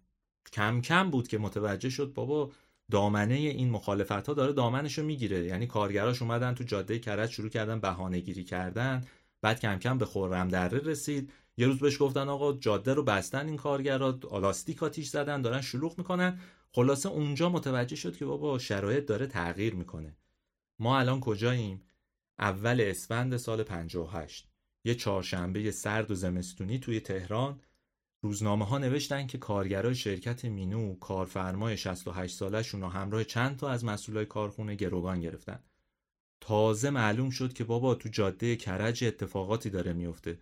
کم کم بود که متوجه شد بابا دامنه این مخالفت ها داره دامنشو می‌گیره. یعنی کارگراش اومدن تو جاده کرج شروع کردن بهانه گیری کردن. بعد کم کم به خورم دره رسید. یه روز بهش گفتن آقا جاده رو بستن این کارگرا آلاستیک آتیش زدن دارن شلوغ می‌کنن. خلاصه اونجا متوجه شد که بابا شرایط داره تغییر می‌کنه. ما الان کجاییم؟ اول اسفند سال 58 یه چهارشنبه سرد و زمستونی توی تهران. روزنامه ها نوشتن که کارگرای شرکت مینو کارفرمای 68 سالشون رو همراه چند تا از مسئولای کارخونه گروگان گرفتن. تازه معلوم شد که بابا تو جاده کرج اتفاقاتی داره میفته.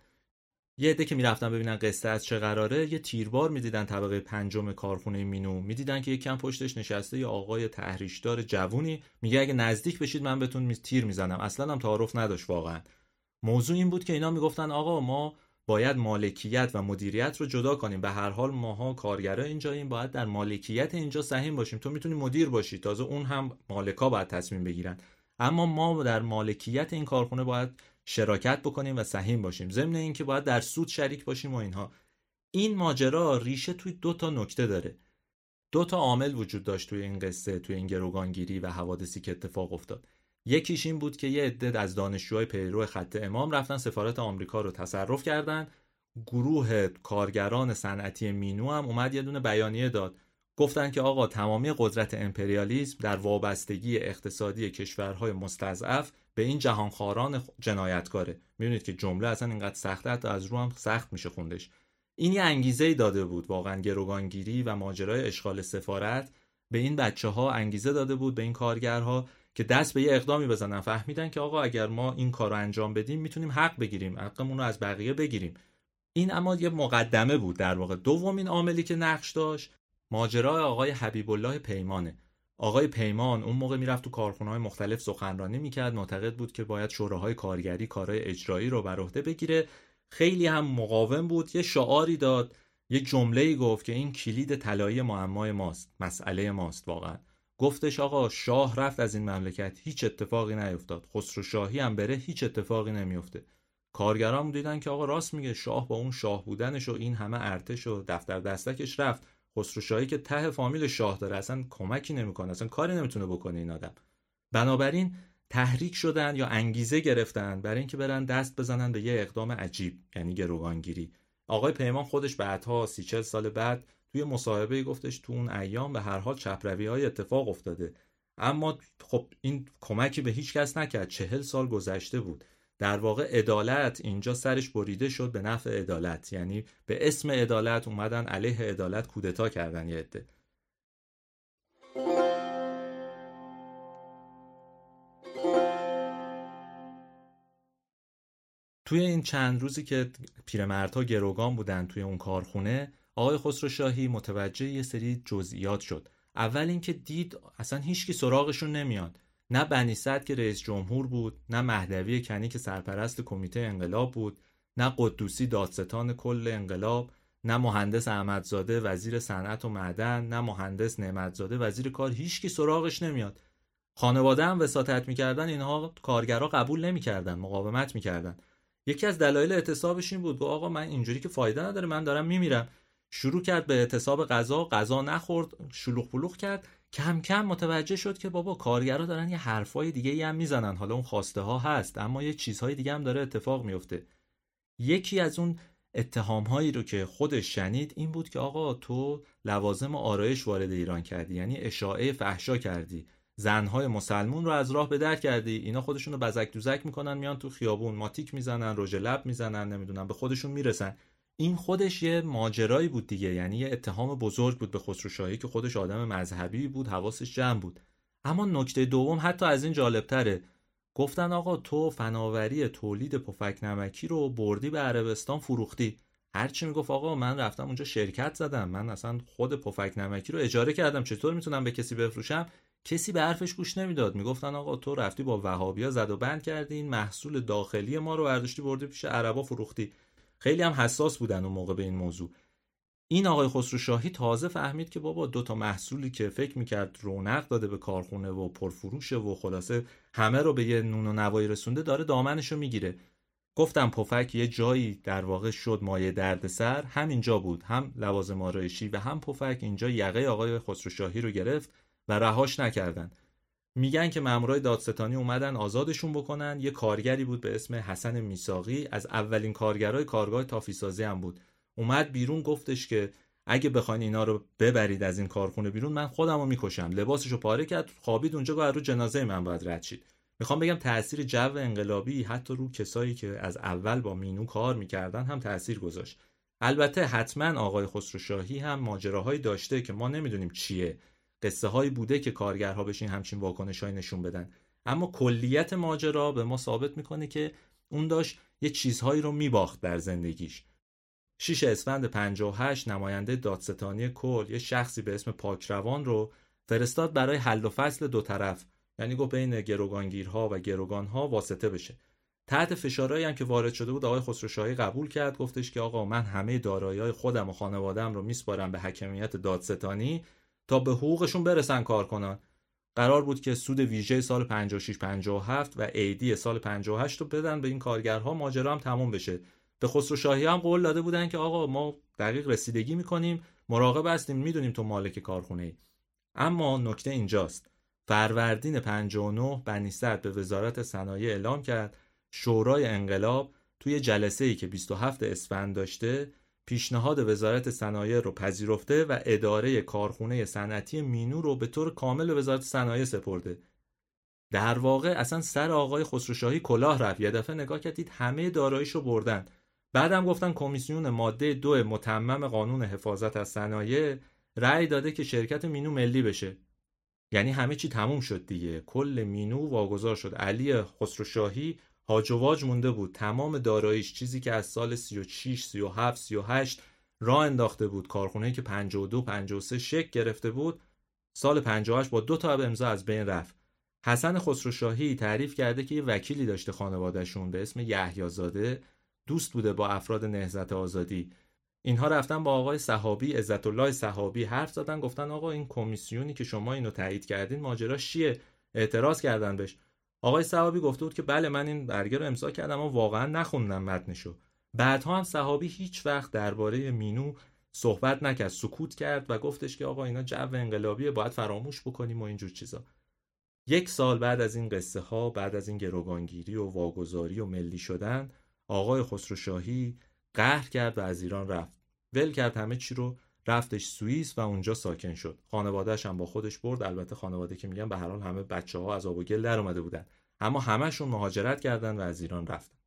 یه عده که می‌رفتن ببینن قصه از چه قراره یه تیربار می‌دیدن طبقه پنجم کارخونه مینو می‌دیدن که یک کم پشتش نشسته یه آقای تحریشدار جوونی میگه اگه نزدیک بشید من بهتون تیر می‌زنم اصلا هم تعارف نداشت واقعا موضوع این بود که اینا می‌گفتن آقا ما باید مالکیت و مدیریت رو جدا کنیم. به هر حال ماها کارگرا اینجاییم باید در مالکیت اینجا سهیم باشیم. تو می‌تونی مدیر باشی. تازه اون هم مالکا باید تصمیم بگیرن. اما ما در مالکیت این کارخونه باید شراکت بکنیم و سهیم باشیم. ضمن اینکه باید در سود شریک باشیم و اینها. این ماجرا ریشه توی دو تا نکته داره. دو تا عامل وجود داشت توی این قصه توی این گروگانگیری و حوادثی که اتفاق افتاد. یکیش این بود که یه عده از دانشجوهای پیرو خط امام رفتن سفارت آمریکا رو تصرف کردن. گروه کارگران صنعتی مینو هم اومد یه دونه بیانیه داد. گفتن که آقا تمامی قدرت امپریالیسم در وابستگی اقتصادی کشورهای مستضعف به این جهانخواران جنایتکاره. می‌بینید که جمله اصلا اینقدر سخته حتی از رو هم سخت میشه خوندش. این یه انگیزه داده بود واقعا گروگانگیری و ماجرای اشغال سفارت به این بچه ها انگیزه داده بود به این کارگرها. که دست به یه اقدامی بزنن. فهمیدن که آقا اگر ما این کار رو انجام بدیم می‌تونیم حق بگیریم حقمون رو از بقیه بگیریم. این اما یه مقدمه بود در واقع. دومین عاملی که نقش داشت ماجرای آقای حبیب الله پیمانه. آقای پیمان اون موقع می‌رفت تو کارخونه های مختلف سخنرانی می‌کرد. معتقد بود که باید شوراهای کارگری کارهای اجرایی رو بر عهده بگیره. خیلی هم مقاوم بود. یه شعاری داد یه جمله گفت که این کلید طلایی معمای ماست مسئله ماست واقعا. گفتش آقا شاه رفت از این مملکت هیچ اتفاقی نیفتاد. خسرو شاهی هم بره هیچ اتفاقی نمیفته. کارگرام دیدن که آقا راست میگه شاه با اون شاه بودنش و این همه ارتش و دفتر دستکش رفت. خسروشاهی که ته فامیل شاه داره اصلا کمکی نمی‌کنه اصلا کاری نمی‌تونه بکنه این آدم. بنابراین تحریک شدن یا انگیزه گرفتن برای اینکه برن دست بزنن به یه اقدام عجیب یعنی گروگانگیری. آقای پیمان خودش بعدها سی چل سال بعد توی مصاحبه گفتش تو اون ایام به هر حال چپروی های اتفاق افتاده. اما خب این کمکی به هیچ کس نکرد. چهل سال گذشته بود. در واقع عدالت اینجا سرش بریده شد به نفع عدالت. یعنی به اسم عدالت اومدن علیه عدالت کودتا کردن یه عده. توی این چند روزی که پیرمردها گروگان بودن توی اون کارخونه آقای خسرو شاهی متوجه یه سری جزئیات شد. اول اینکه دید اصلا هیچکی سراغشون نمیاد. نه بنی که رئیس جمهور بود نه مهدوی کنی که سرپرست کمیته انقلاب بود نه قدوسی دادستان کل انقلاب نه مهندس احمدزاده وزیر صنعت و معدن نه مهندس نعمتزاده وزیر کار هیچکی سراغش نمیاد. خانواده هم وساطت می‌کردن اینها کارگرا قبول نمی‌کردن مقاومت می‌کردن. یکی از دلایل اعتصابش این بود گفت آقا من اینجوری که فایده نداره من دارم میمیرم. شروع کرد به اعتصاب غذا غذا نخورد شلوغ پلوغ کرد. کم کم متوجه شد که بابا کارگرا دارن یه حرفای دیگه ای هم می‌زنن. حالا اون خواسته ها هست اما یه چیزهای دیگه هم داره اتفاق میفته یکی از اون اتهام هایی رو که خودش شنید این بود که آقا تو لوازم آرایش وارد ایران کردی یعنی اشاعه فحشا کردی. زنهای مسلمون رو از راه به در کردی. اینا خودشون رو بزک دوزک می‌کنن میان تو خیابون ماتیک می‌زنن رژ لب می‌زنن نمی‌دونم به خودشون می‌رسن. این خودش یه ماجرایی بود دیگه. یعنی یه اتهام بزرگ بود به خسرو که خودش آدم مذهبی بود حواسش جمع بود. اما نکته دوم حتی از این جالبتره. گفتن آقا تو فناوری تولید پفک نمکی رو بردی به عربستان فروختی. هرچی می‌گفت آقا من رفتم اونجا شرکت زدم. من اصلا خود پفک نمکی رو اجاره کردم. چطور می‌تونم به کسی بفروشم؟ کسی به حرفش گوش نمی‌داد. می‌گفتن آقا تو رفتی با وهابیا زد و بند کردی. این محصول داخلی ما رو برداشتی بردی پیش عربا فروختی. خیلی هم حساس بودن اون موقع به این موضوع. این آقای خسرو شاهی تازه فهمید که بابا دو تا محصولی که فکر می‌کرد رونق داده به کارخونه و پرفروشه و خلاصه همه رو به یه نون و نوایی رسونده داره دامنش رو می‌گیره. گفتم پفک یه جایی در واقع شد مایه دردسر همینجا بود. هم لوازم آرایشی و هم پفک اینجا یقه آقای خسرو شاهی رو گرفت و رهاش نکردن. میگن که مامورای دادستانی اومدن آزادشون بکنن. یه کارگری بود به اسم حسن میساقی از اولین کارگرای کارگاه تافیسازی هم بود. اومد بیرون گفتش که اگه بخواین اینا رو ببرید از این کارخونه بیرون من خودم رو می‌کشم. لباسشو پاره کرد خوابید اونجا گفت رو جنازه من باید رد می‌خوام بگم تاثیر جو انقلابی حتی رو کسایی که از اول با مینو کار می‌کردن هم تاثیر گذاشت. البته حتما آقای خسرو هم ماجراهایی داشته که ما نمی‌دونیم چیه. قصه هایی بوده که کارگرها بشین همچین واکنش های نشون بدن. اما کلیت ماجرا به ما ثابت می‌کنه که اون داشت یه چیزهایی رو میباخت در زندگیش. 6 اسفند 58 نماینده دادستانی کل یه شخصی به اسم پاکروان رو فرستاد برای حل و فصل دو طرف. یعنی گفت بین گروگانگیرها و گروگانها واسطه بشه. تحت فشارهایی هم که وارد شده بود آقای خسروشاهی قبول کرد. گفتش که آقا من همه دارایی خودم و خانوادم رو میسپارم به حکمیت دادستانی. تا به حقوقشون برسن کار کنن. قرار بود که سود ویژه سال 56 57 و عیدی سال 58 رو بدن به این کارگرها ماجرا هم تموم بشه. به خسرو شاهی هم قول داده بودن که آقا ما دقیق رسیدگی می‌کنیم مراقب هستیم می‌دونیم تو مالک کارخونه ای اما نکته اینجاست. فروردین 59 بنی به وزارت صنایع اعلام کرد شورای انقلاب توی جلسه ای که 27 اسفند داشته پیشنهاد وزارت صنایع رو پذیرفته و اداره کارخونه صنعتی مینو رو به طور کامل به وزارت صنایع سپرده. در واقع اصلا سر آقای خسروشاهی کلاه رفت. یه دفعه نگاه کردید همه داراییش رو بردن. بعدم گفتن کمیسیون ماده دو متمم قانون حفاظت از صنایع رأی داده که شرکت مینو ملی بشه. یعنی همه چی تموم شد دیگه. کل مینو واگذار شد. علی خسروشاهی هاج و واج مونده بود. تمام داراییش چیزی که از سال 36 37 38 راه انداخته بود. کارخونه که 52 53 شک گرفته بود. سال 58 با دو تا امضا از بین رفت. حسن خسروشاهی تعریف کرده که یه وکیلی داشته خانوادهشون به اسم یحیی دوست بوده با افراد نهضت آزادی. اینها رفتن با آقای صحابی عزت الله صحابی حرف زدن گفتن آقا این کمیسیونی که شما اینو تایید کردین ماجرا چیه؟ اعتراض کردن بهش. آقای صحابی گفته بود که بله من این برگه رو امضا کردم و واقعا نخوندم متنشو. بعدها هم صحابی هیچ وقت درباره مینو صحبت نکرد سکوت کرد و گفتش که آقا اینا جو انقلابیه باید فراموش بکنیم و اینجور چیزا. یک سال بعد از این قصه ها بعد از این گروگانگیری و واگذاری و ملی شدن آقای خسروشاهی قهر کرد و از ایران رفت. ول کرد همه چی رو رفتش سوئیس و اونجا ساکن شد. خانوادهش هم با خودش برد. البته خانواده که میگن به هر حال همه بچه ها از آب و گل در اومده بودن. اما همهشون مهاجرت کردن و از ایران رفتن.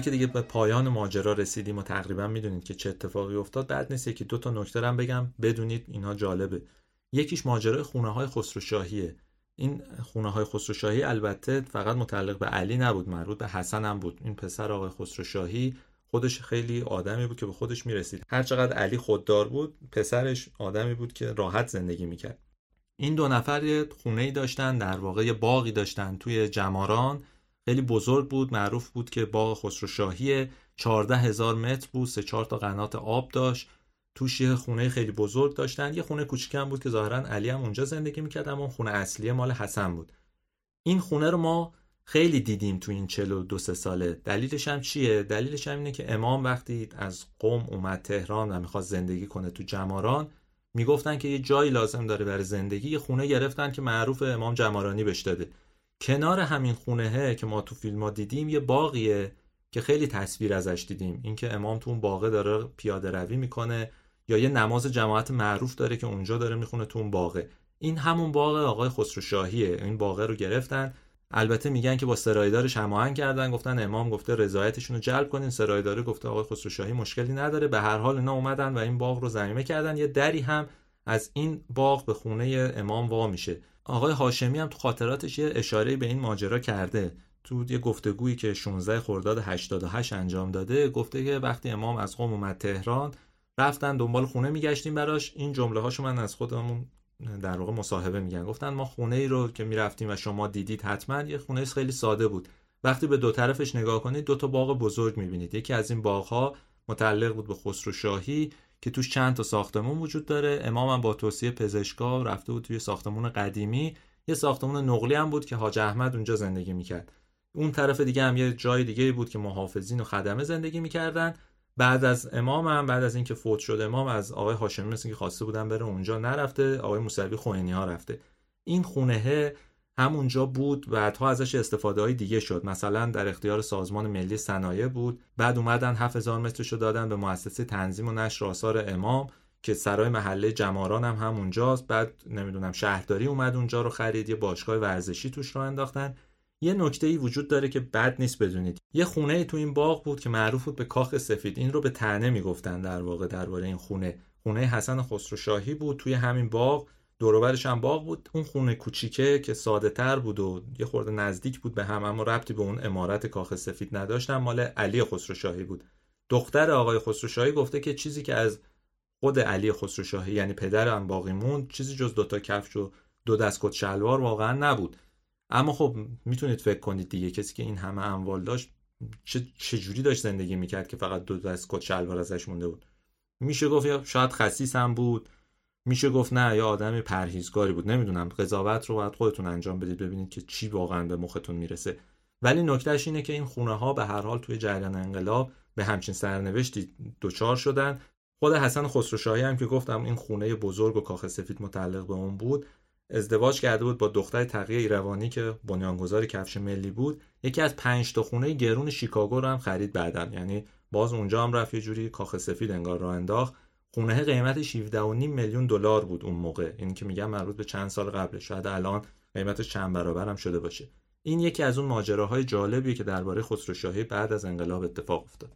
که دیگه به پایان ماجرا رسیدیم و تقریبا می‌دونید که چه اتفاقی افتاد بعد نیست. که دو تا نکته بگم. بدونید اینها جالبه. یکیش ماجرای خونه های خسروشاهیه. این خونه های خسروشاهی البته فقط متعلق به علی نبود مربوط به حسن هم بود. این پسر آقای خسروشاهی خودش خیلی آدمی بود که به خودش می‌رسید. هر چقدر علی خوددار بود پسرش آدمی بود که راحت زندگی می‌کرد. این دو نفر یه خونه ای داشتن در واقع یه باقی داشتن توی جماران. خیلی بزرگ بود معروف بود که باغ خسروشاهی 14 هزار متر بود سه چهار تا قنات آب داشت. توش یه خونه خیلی بزرگ داشتن. یه خونه کوچیکم بود که ظاهرا علی هم اونجا زندگی می‌کرد اما خونه اصلی مال حسن بود. این خونه رو ما خیلی دیدیم تو این 42 سه ساله. دلیلش هم چیه؟ دلیلش هم اینه که امام وقتی از قم اومد تهران و می‌خواست زندگی کنه تو جماران می‌گفتن که یه جایی لازم داره برای زندگی. یه خونه گرفتن که معروف امام جمارانی بهش داده. کنار همین خونه که ما تو فیلم ها دیدیم یه باقیه که خیلی تصویر ازش دیدیم. اینکه امام تو اون باغه داره پیاده روی می‌کنه یا یه نماز جماعت معروف داره که اونجا داره می‌خونه تو اون باغه. این همون باغ آقای خسروشاهیه این باغه رو گرفتن. البته میگن که با سرایدارش هماهنگ کردن. گفتن امام گفته رضایتشون رو جلب کنین. سرایداره گفته آقای خسروشاهی مشکلی نداره. به هر حال اینا اومدن و این باغ رو زمینه کردن. یه دری هم از این باغ به خونه امام وا میشه آقای هاشمی هم تو خاطراتش یه اشاره به این ماجرا کرده. تو یه گفتگویی که 16 خرداد 88 انجام داده گفته که وقتی امام از قم اومد تهران رفتن دنبال خونه میگشتیم براش. این جمله هاشو من از خودمون در واقع مصاحبه میگن گفتن ما خونه ای رو که می‌رفتیم و شما دیدید حتما یه خونه خیلی ساده بود. وقتی به دو طرفش نگاه کنید دو تا باغ بزرگ می‌بینید. یکی از این باغ ها متعلق بود به خسرو شاهی. که توش چند تا ساختمون وجود داره. امامم با توصیه پزشکا رفته بود توی ساختمون قدیمی. یه ساختمون نقلی هم بود که حاج احمد اونجا زندگی می‌کرد. اون طرف دیگه هم یه جای دیگه بود که محافظین و خدمه زندگی می‌کردن. بعد از امام هم بعد از اینکه فوت شد امام از آقای هاشمی مثل که خواسته بودن بره اونجا نرفته آقای موسوی خوینی ها رفته. این خونه همونجا بود بعدها ازش استفاده های دیگه شد. مثلا در اختیار سازمان ملی صنایع بود. بعد اومدن 7000 مترشو دادن به مؤسسه تنظیم و نشر آثار امام که سرای محله جماران هم همونجاست. بعد نمی‌دونم شهرداری اومد اونجا رو خرید یه باشگاه ورزشی توش رو انداختن. یه نکته ای وجود داره که بد نیست بدونید. یه خونه تو این باغ بود که معروف بود به کاخ سفید. این رو به تنه می‌گفتن در واقع درباره این خونه. خونه حسن خسروشاهی بود. توی همین باغ دوروبرش هم باغ بود. اون خونه کوچیکه که ساده تر بود و یه خورده نزدیک بود به هم اما ربطی به اون امارت کاخ سفید نداشتن مال علی خسروشاهی بود. دختر آقای خسروشاهی گفته که چیزی که از خود علی خسروشاهی یعنی پدر باقی موند چیزی جز دوتا کفش و دو دست شلوار واقعا نبود. اما خب می‌تونید فکر کنید دیگه کسی که این همه اموال داشت چه چجوری داشت زندگی می‌کرد که فقط دو دست شلوار ازش مونده بود؟ میشه گفت یا شاید خصیص هم بود میشه گفت نه یا آدم پرهیزگاری بود. نمی‌دونم قضاوت رو باید خودتون انجام بدید ببینید که چی واقعا به مختون می‌رسه. ولی نکتهش اینه که این خونه ها به هر حال توی جریان انقلاب به همچین سرنوشتی دچار شدن. خود حسن خسروشاهی هم که گفتم این خونه بزرگ و کاخ سفید متعلق به اون بود ازدواج کرده بود با دختر تقیه ایروانی که بنیانگذار کفش ملی بود. یکی از پنج تا خونه گرون شیکاگو رو هم خرید بعدن یعنی باز اونجا هم رفت یه جوری کاخ سفید انگار را انداخت. خونه قیمتش 17.5 میلیون دلار بود اون موقع. این که میگم مربوط به چند سال قبل شاید الان قیمتش چند برابر هم شده باشه. این یکی از اون ماجراهای جالبیه که درباره خسروشاهی بعد از انقلاب اتفاق افتاد.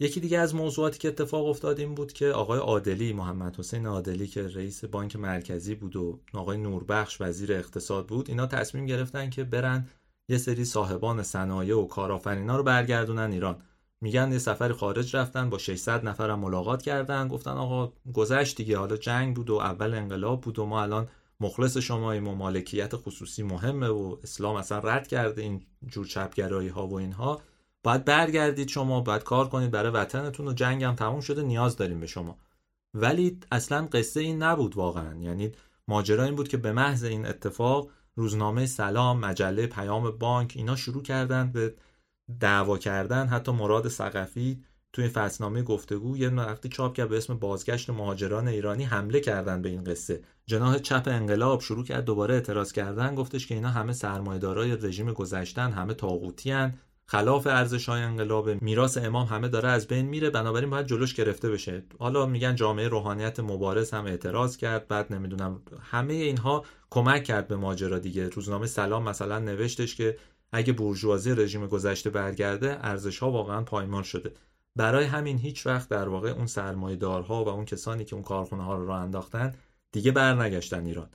یکی دیگه از موضوعاتی که اتفاق افتاد این بود که آقای عادلی محمد حسین عادلی که رئیس بانک مرکزی بود و آقای نوربخش وزیر اقتصاد بود اینا تصمیم گرفتن که برن یه سری صاحبان صنایع و کارآفرینا رو برگردونن ایران. میگن یه سفر خارج رفتن با 600 نفرم ملاقات کردن. گفتن آقا گذشت دیگه حالا جنگ بود و اول انقلاب بود و ما الان مخلص شماییم و مالکیت خصوصی مهمه و اسلام اصلا رد کرده این جور چپگرایی ها و اینها. باید برگردید شما باید کار کنید برای وطنتون و جنگ هم تموم شده نیاز داریم به شما. ولی اصلا قصه این نبود واقعا. یعنی ماجرا این بود که به محض این اتفاق روزنامه سلام مجله پیام بانک اینا شروع کردن به دعوا کردن حتی مراد سقفی توی فصلنامه گفتگو یه وقتی چاپ کرد به اسم بازگشت مهاجران ایرانی حمله کردن به این قصه. جناح چپ انقلاب شروع کرد دوباره اعتراض کردن گفتش که اینا همه سرمایه‌دارای رژیم گذشتن همه طاغوتیان خلاف ارزش های انقلاب میراث امام همه داره از بین میره بنابراین باید جلوش گرفته بشه. حالا میگن جامعه روحانیت مبارز هم اعتراض کرد بعد نمی‌دونم همه اینها کمک کرد به ماجرا دیگه. روزنامه سلام مثلا نوشتش که اگه بورژوازی رژیم گذشته برگرده ارزش ها واقعا پایمال شده. برای همین هیچ وقت در واقع اون سرمایه‌دارها و اون کسانی که اون کارخونه ها رو راه انداختن دیگه برنگشتن ایران.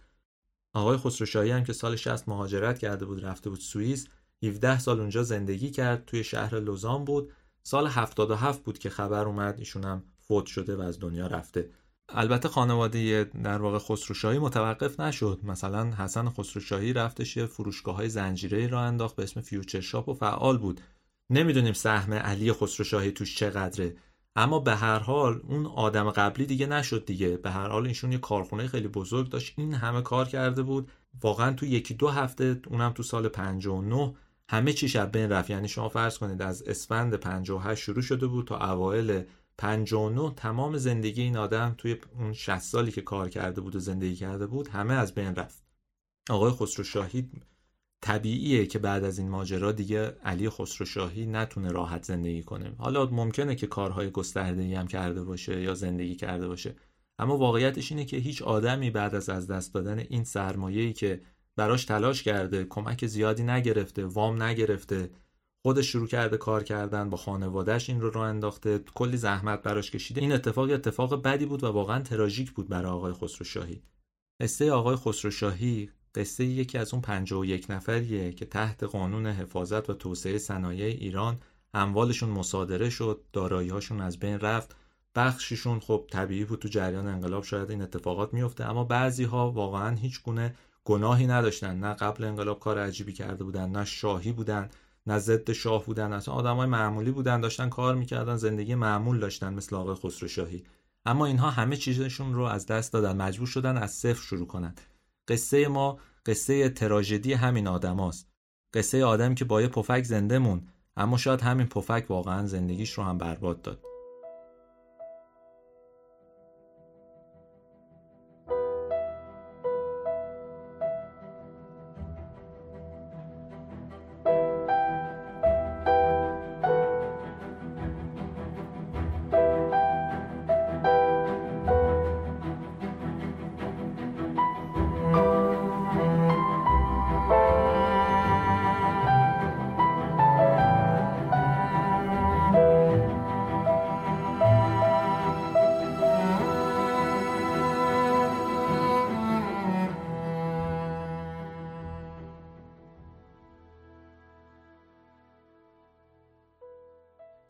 آقای خسروشاهی هم که سال 60 مهاجرت کرده بود رفته بود سوئیس 17 سال اونجا زندگی کرد توی شهر لوزان بود. سال 77 بود که خبر اومد ایشون هم فوت شده و از دنیا رفته. البته خانواده در واقع خسروشاهی متوقف نشد. مثلا حسن خسروشاهی رفتش یه فروشگاه های زنجیره را انداخت به اسم فیوچر شاپ و فعال بود. نمی‌دونیم سهم علی خسروشاهی توش چقدره. اما به هر حال اون آدم قبلی دیگه نشد دیگه. به هر حال ایشون یه کارخونه خیلی بزرگ داشت. این همه کار کرده بود. واقعا تو یکی دو هفته اونم تو سال 59 همه چی شب بین رفت. یعنی شما فرض کنید از اسفند 58 شروع شده بود تا اوایل 59 تمام زندگی این آدم توی اون 60 سالی که کار کرده بود و زندگی کرده بود همه از بین رفت. آقای خسرو شاهی طبیعیه که بعد از این ماجرا دیگه علی خسرو شاهی نتونه راحت زندگی کنه. حالا ممکنه که کارهای گسترده‌ای هم کرده باشه یا زندگی کرده باشه. اما واقعیتش اینه که هیچ آدمی بعد از از دست دادن این سرمایه‌ای که براش تلاش کرده کمک زیادی نگرفته وام نگرفته خودش شروع کرده کار کردن با خانوادهش این رو راه انداخته. کلی زحمت براش کشیده. این اتفاق اتفاق بدی بود و واقعا تراژیک بود برای آقای خسروشاهی. قصه آقای خسروشاهی قصه یکی از اون 51 نفریه که تحت قانون حفاظت و توسعه صنایع ایران اموالشون مصادره شد دارایی‌هاشون از بین رفت. بخششون خب طبیعی بود تو جریان انقلاب شاید این اتفاقات میفته اما بعضی ها واقعا هیچ گونه گناهی نداشتن. نه قبل انقلاب کار عجیبی کرده بودن نه شاهی بودن. نه ضد شاه بودن اصلا آدمای معمولی بودن داشتن کار می‌کردن زندگی معمول داشتن مثل آقای خسرو شاهی. اما اینها همه چیزشون رو از دست دادن مجبور شدن از صفر شروع کنن. قصه ما قصه تراژدی همین آدماست. قصه آدمی که با یه پفک زنده مون اما شاید همین پفک واقعا زندگیش رو هم برباد داد.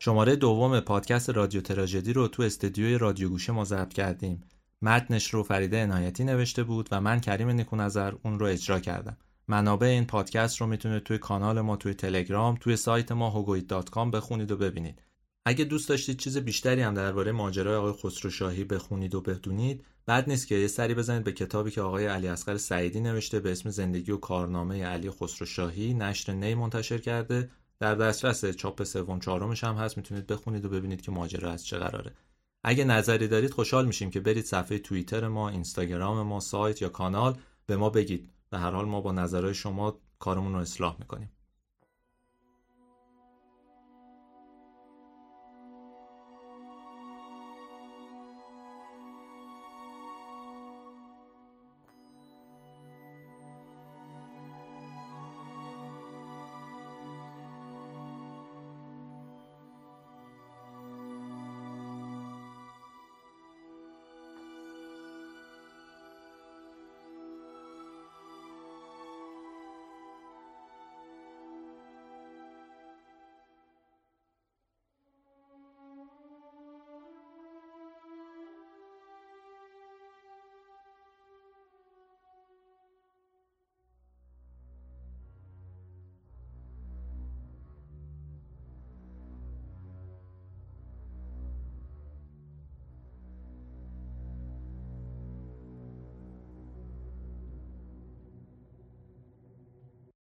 شماره دوم پادکست رادیو تراژدی رو تو استدیوی رادیو گوشه ما ضبط کردیم. متنش رو فریده عنایتی نوشته بود و من کریم نکونظر اون رو اجرا کردم. منابع این پادکست رو می‌تونید توی کانال ما توی تلگرام توی سایت ما هوگویت.com بخونید و ببینید. اگه دوست داشتید چیز بیشتری هم درباره ماجرای آقای خسرو شاهی بخونید و بدونید بعد نیست که یه سری بزنید به کتابی که آقای علی اصغر سعیدی نوشته به اسم زندگی و کارنامه علی خسرو شاهی نشر نی منتشر کرده. در دسترس چاپ سوم چهارمش هم هست. می‌تونید بخونید و ببینید که ماجرا از چه قراره. اگه نظری دارید خوشحال میشیم که برید صفحه توییتر ما اینستاگرام ما سایت یا کانال به ما بگید. به هر حال ما با نظرهای شما کارمون رو اصلاح می‌کنیم.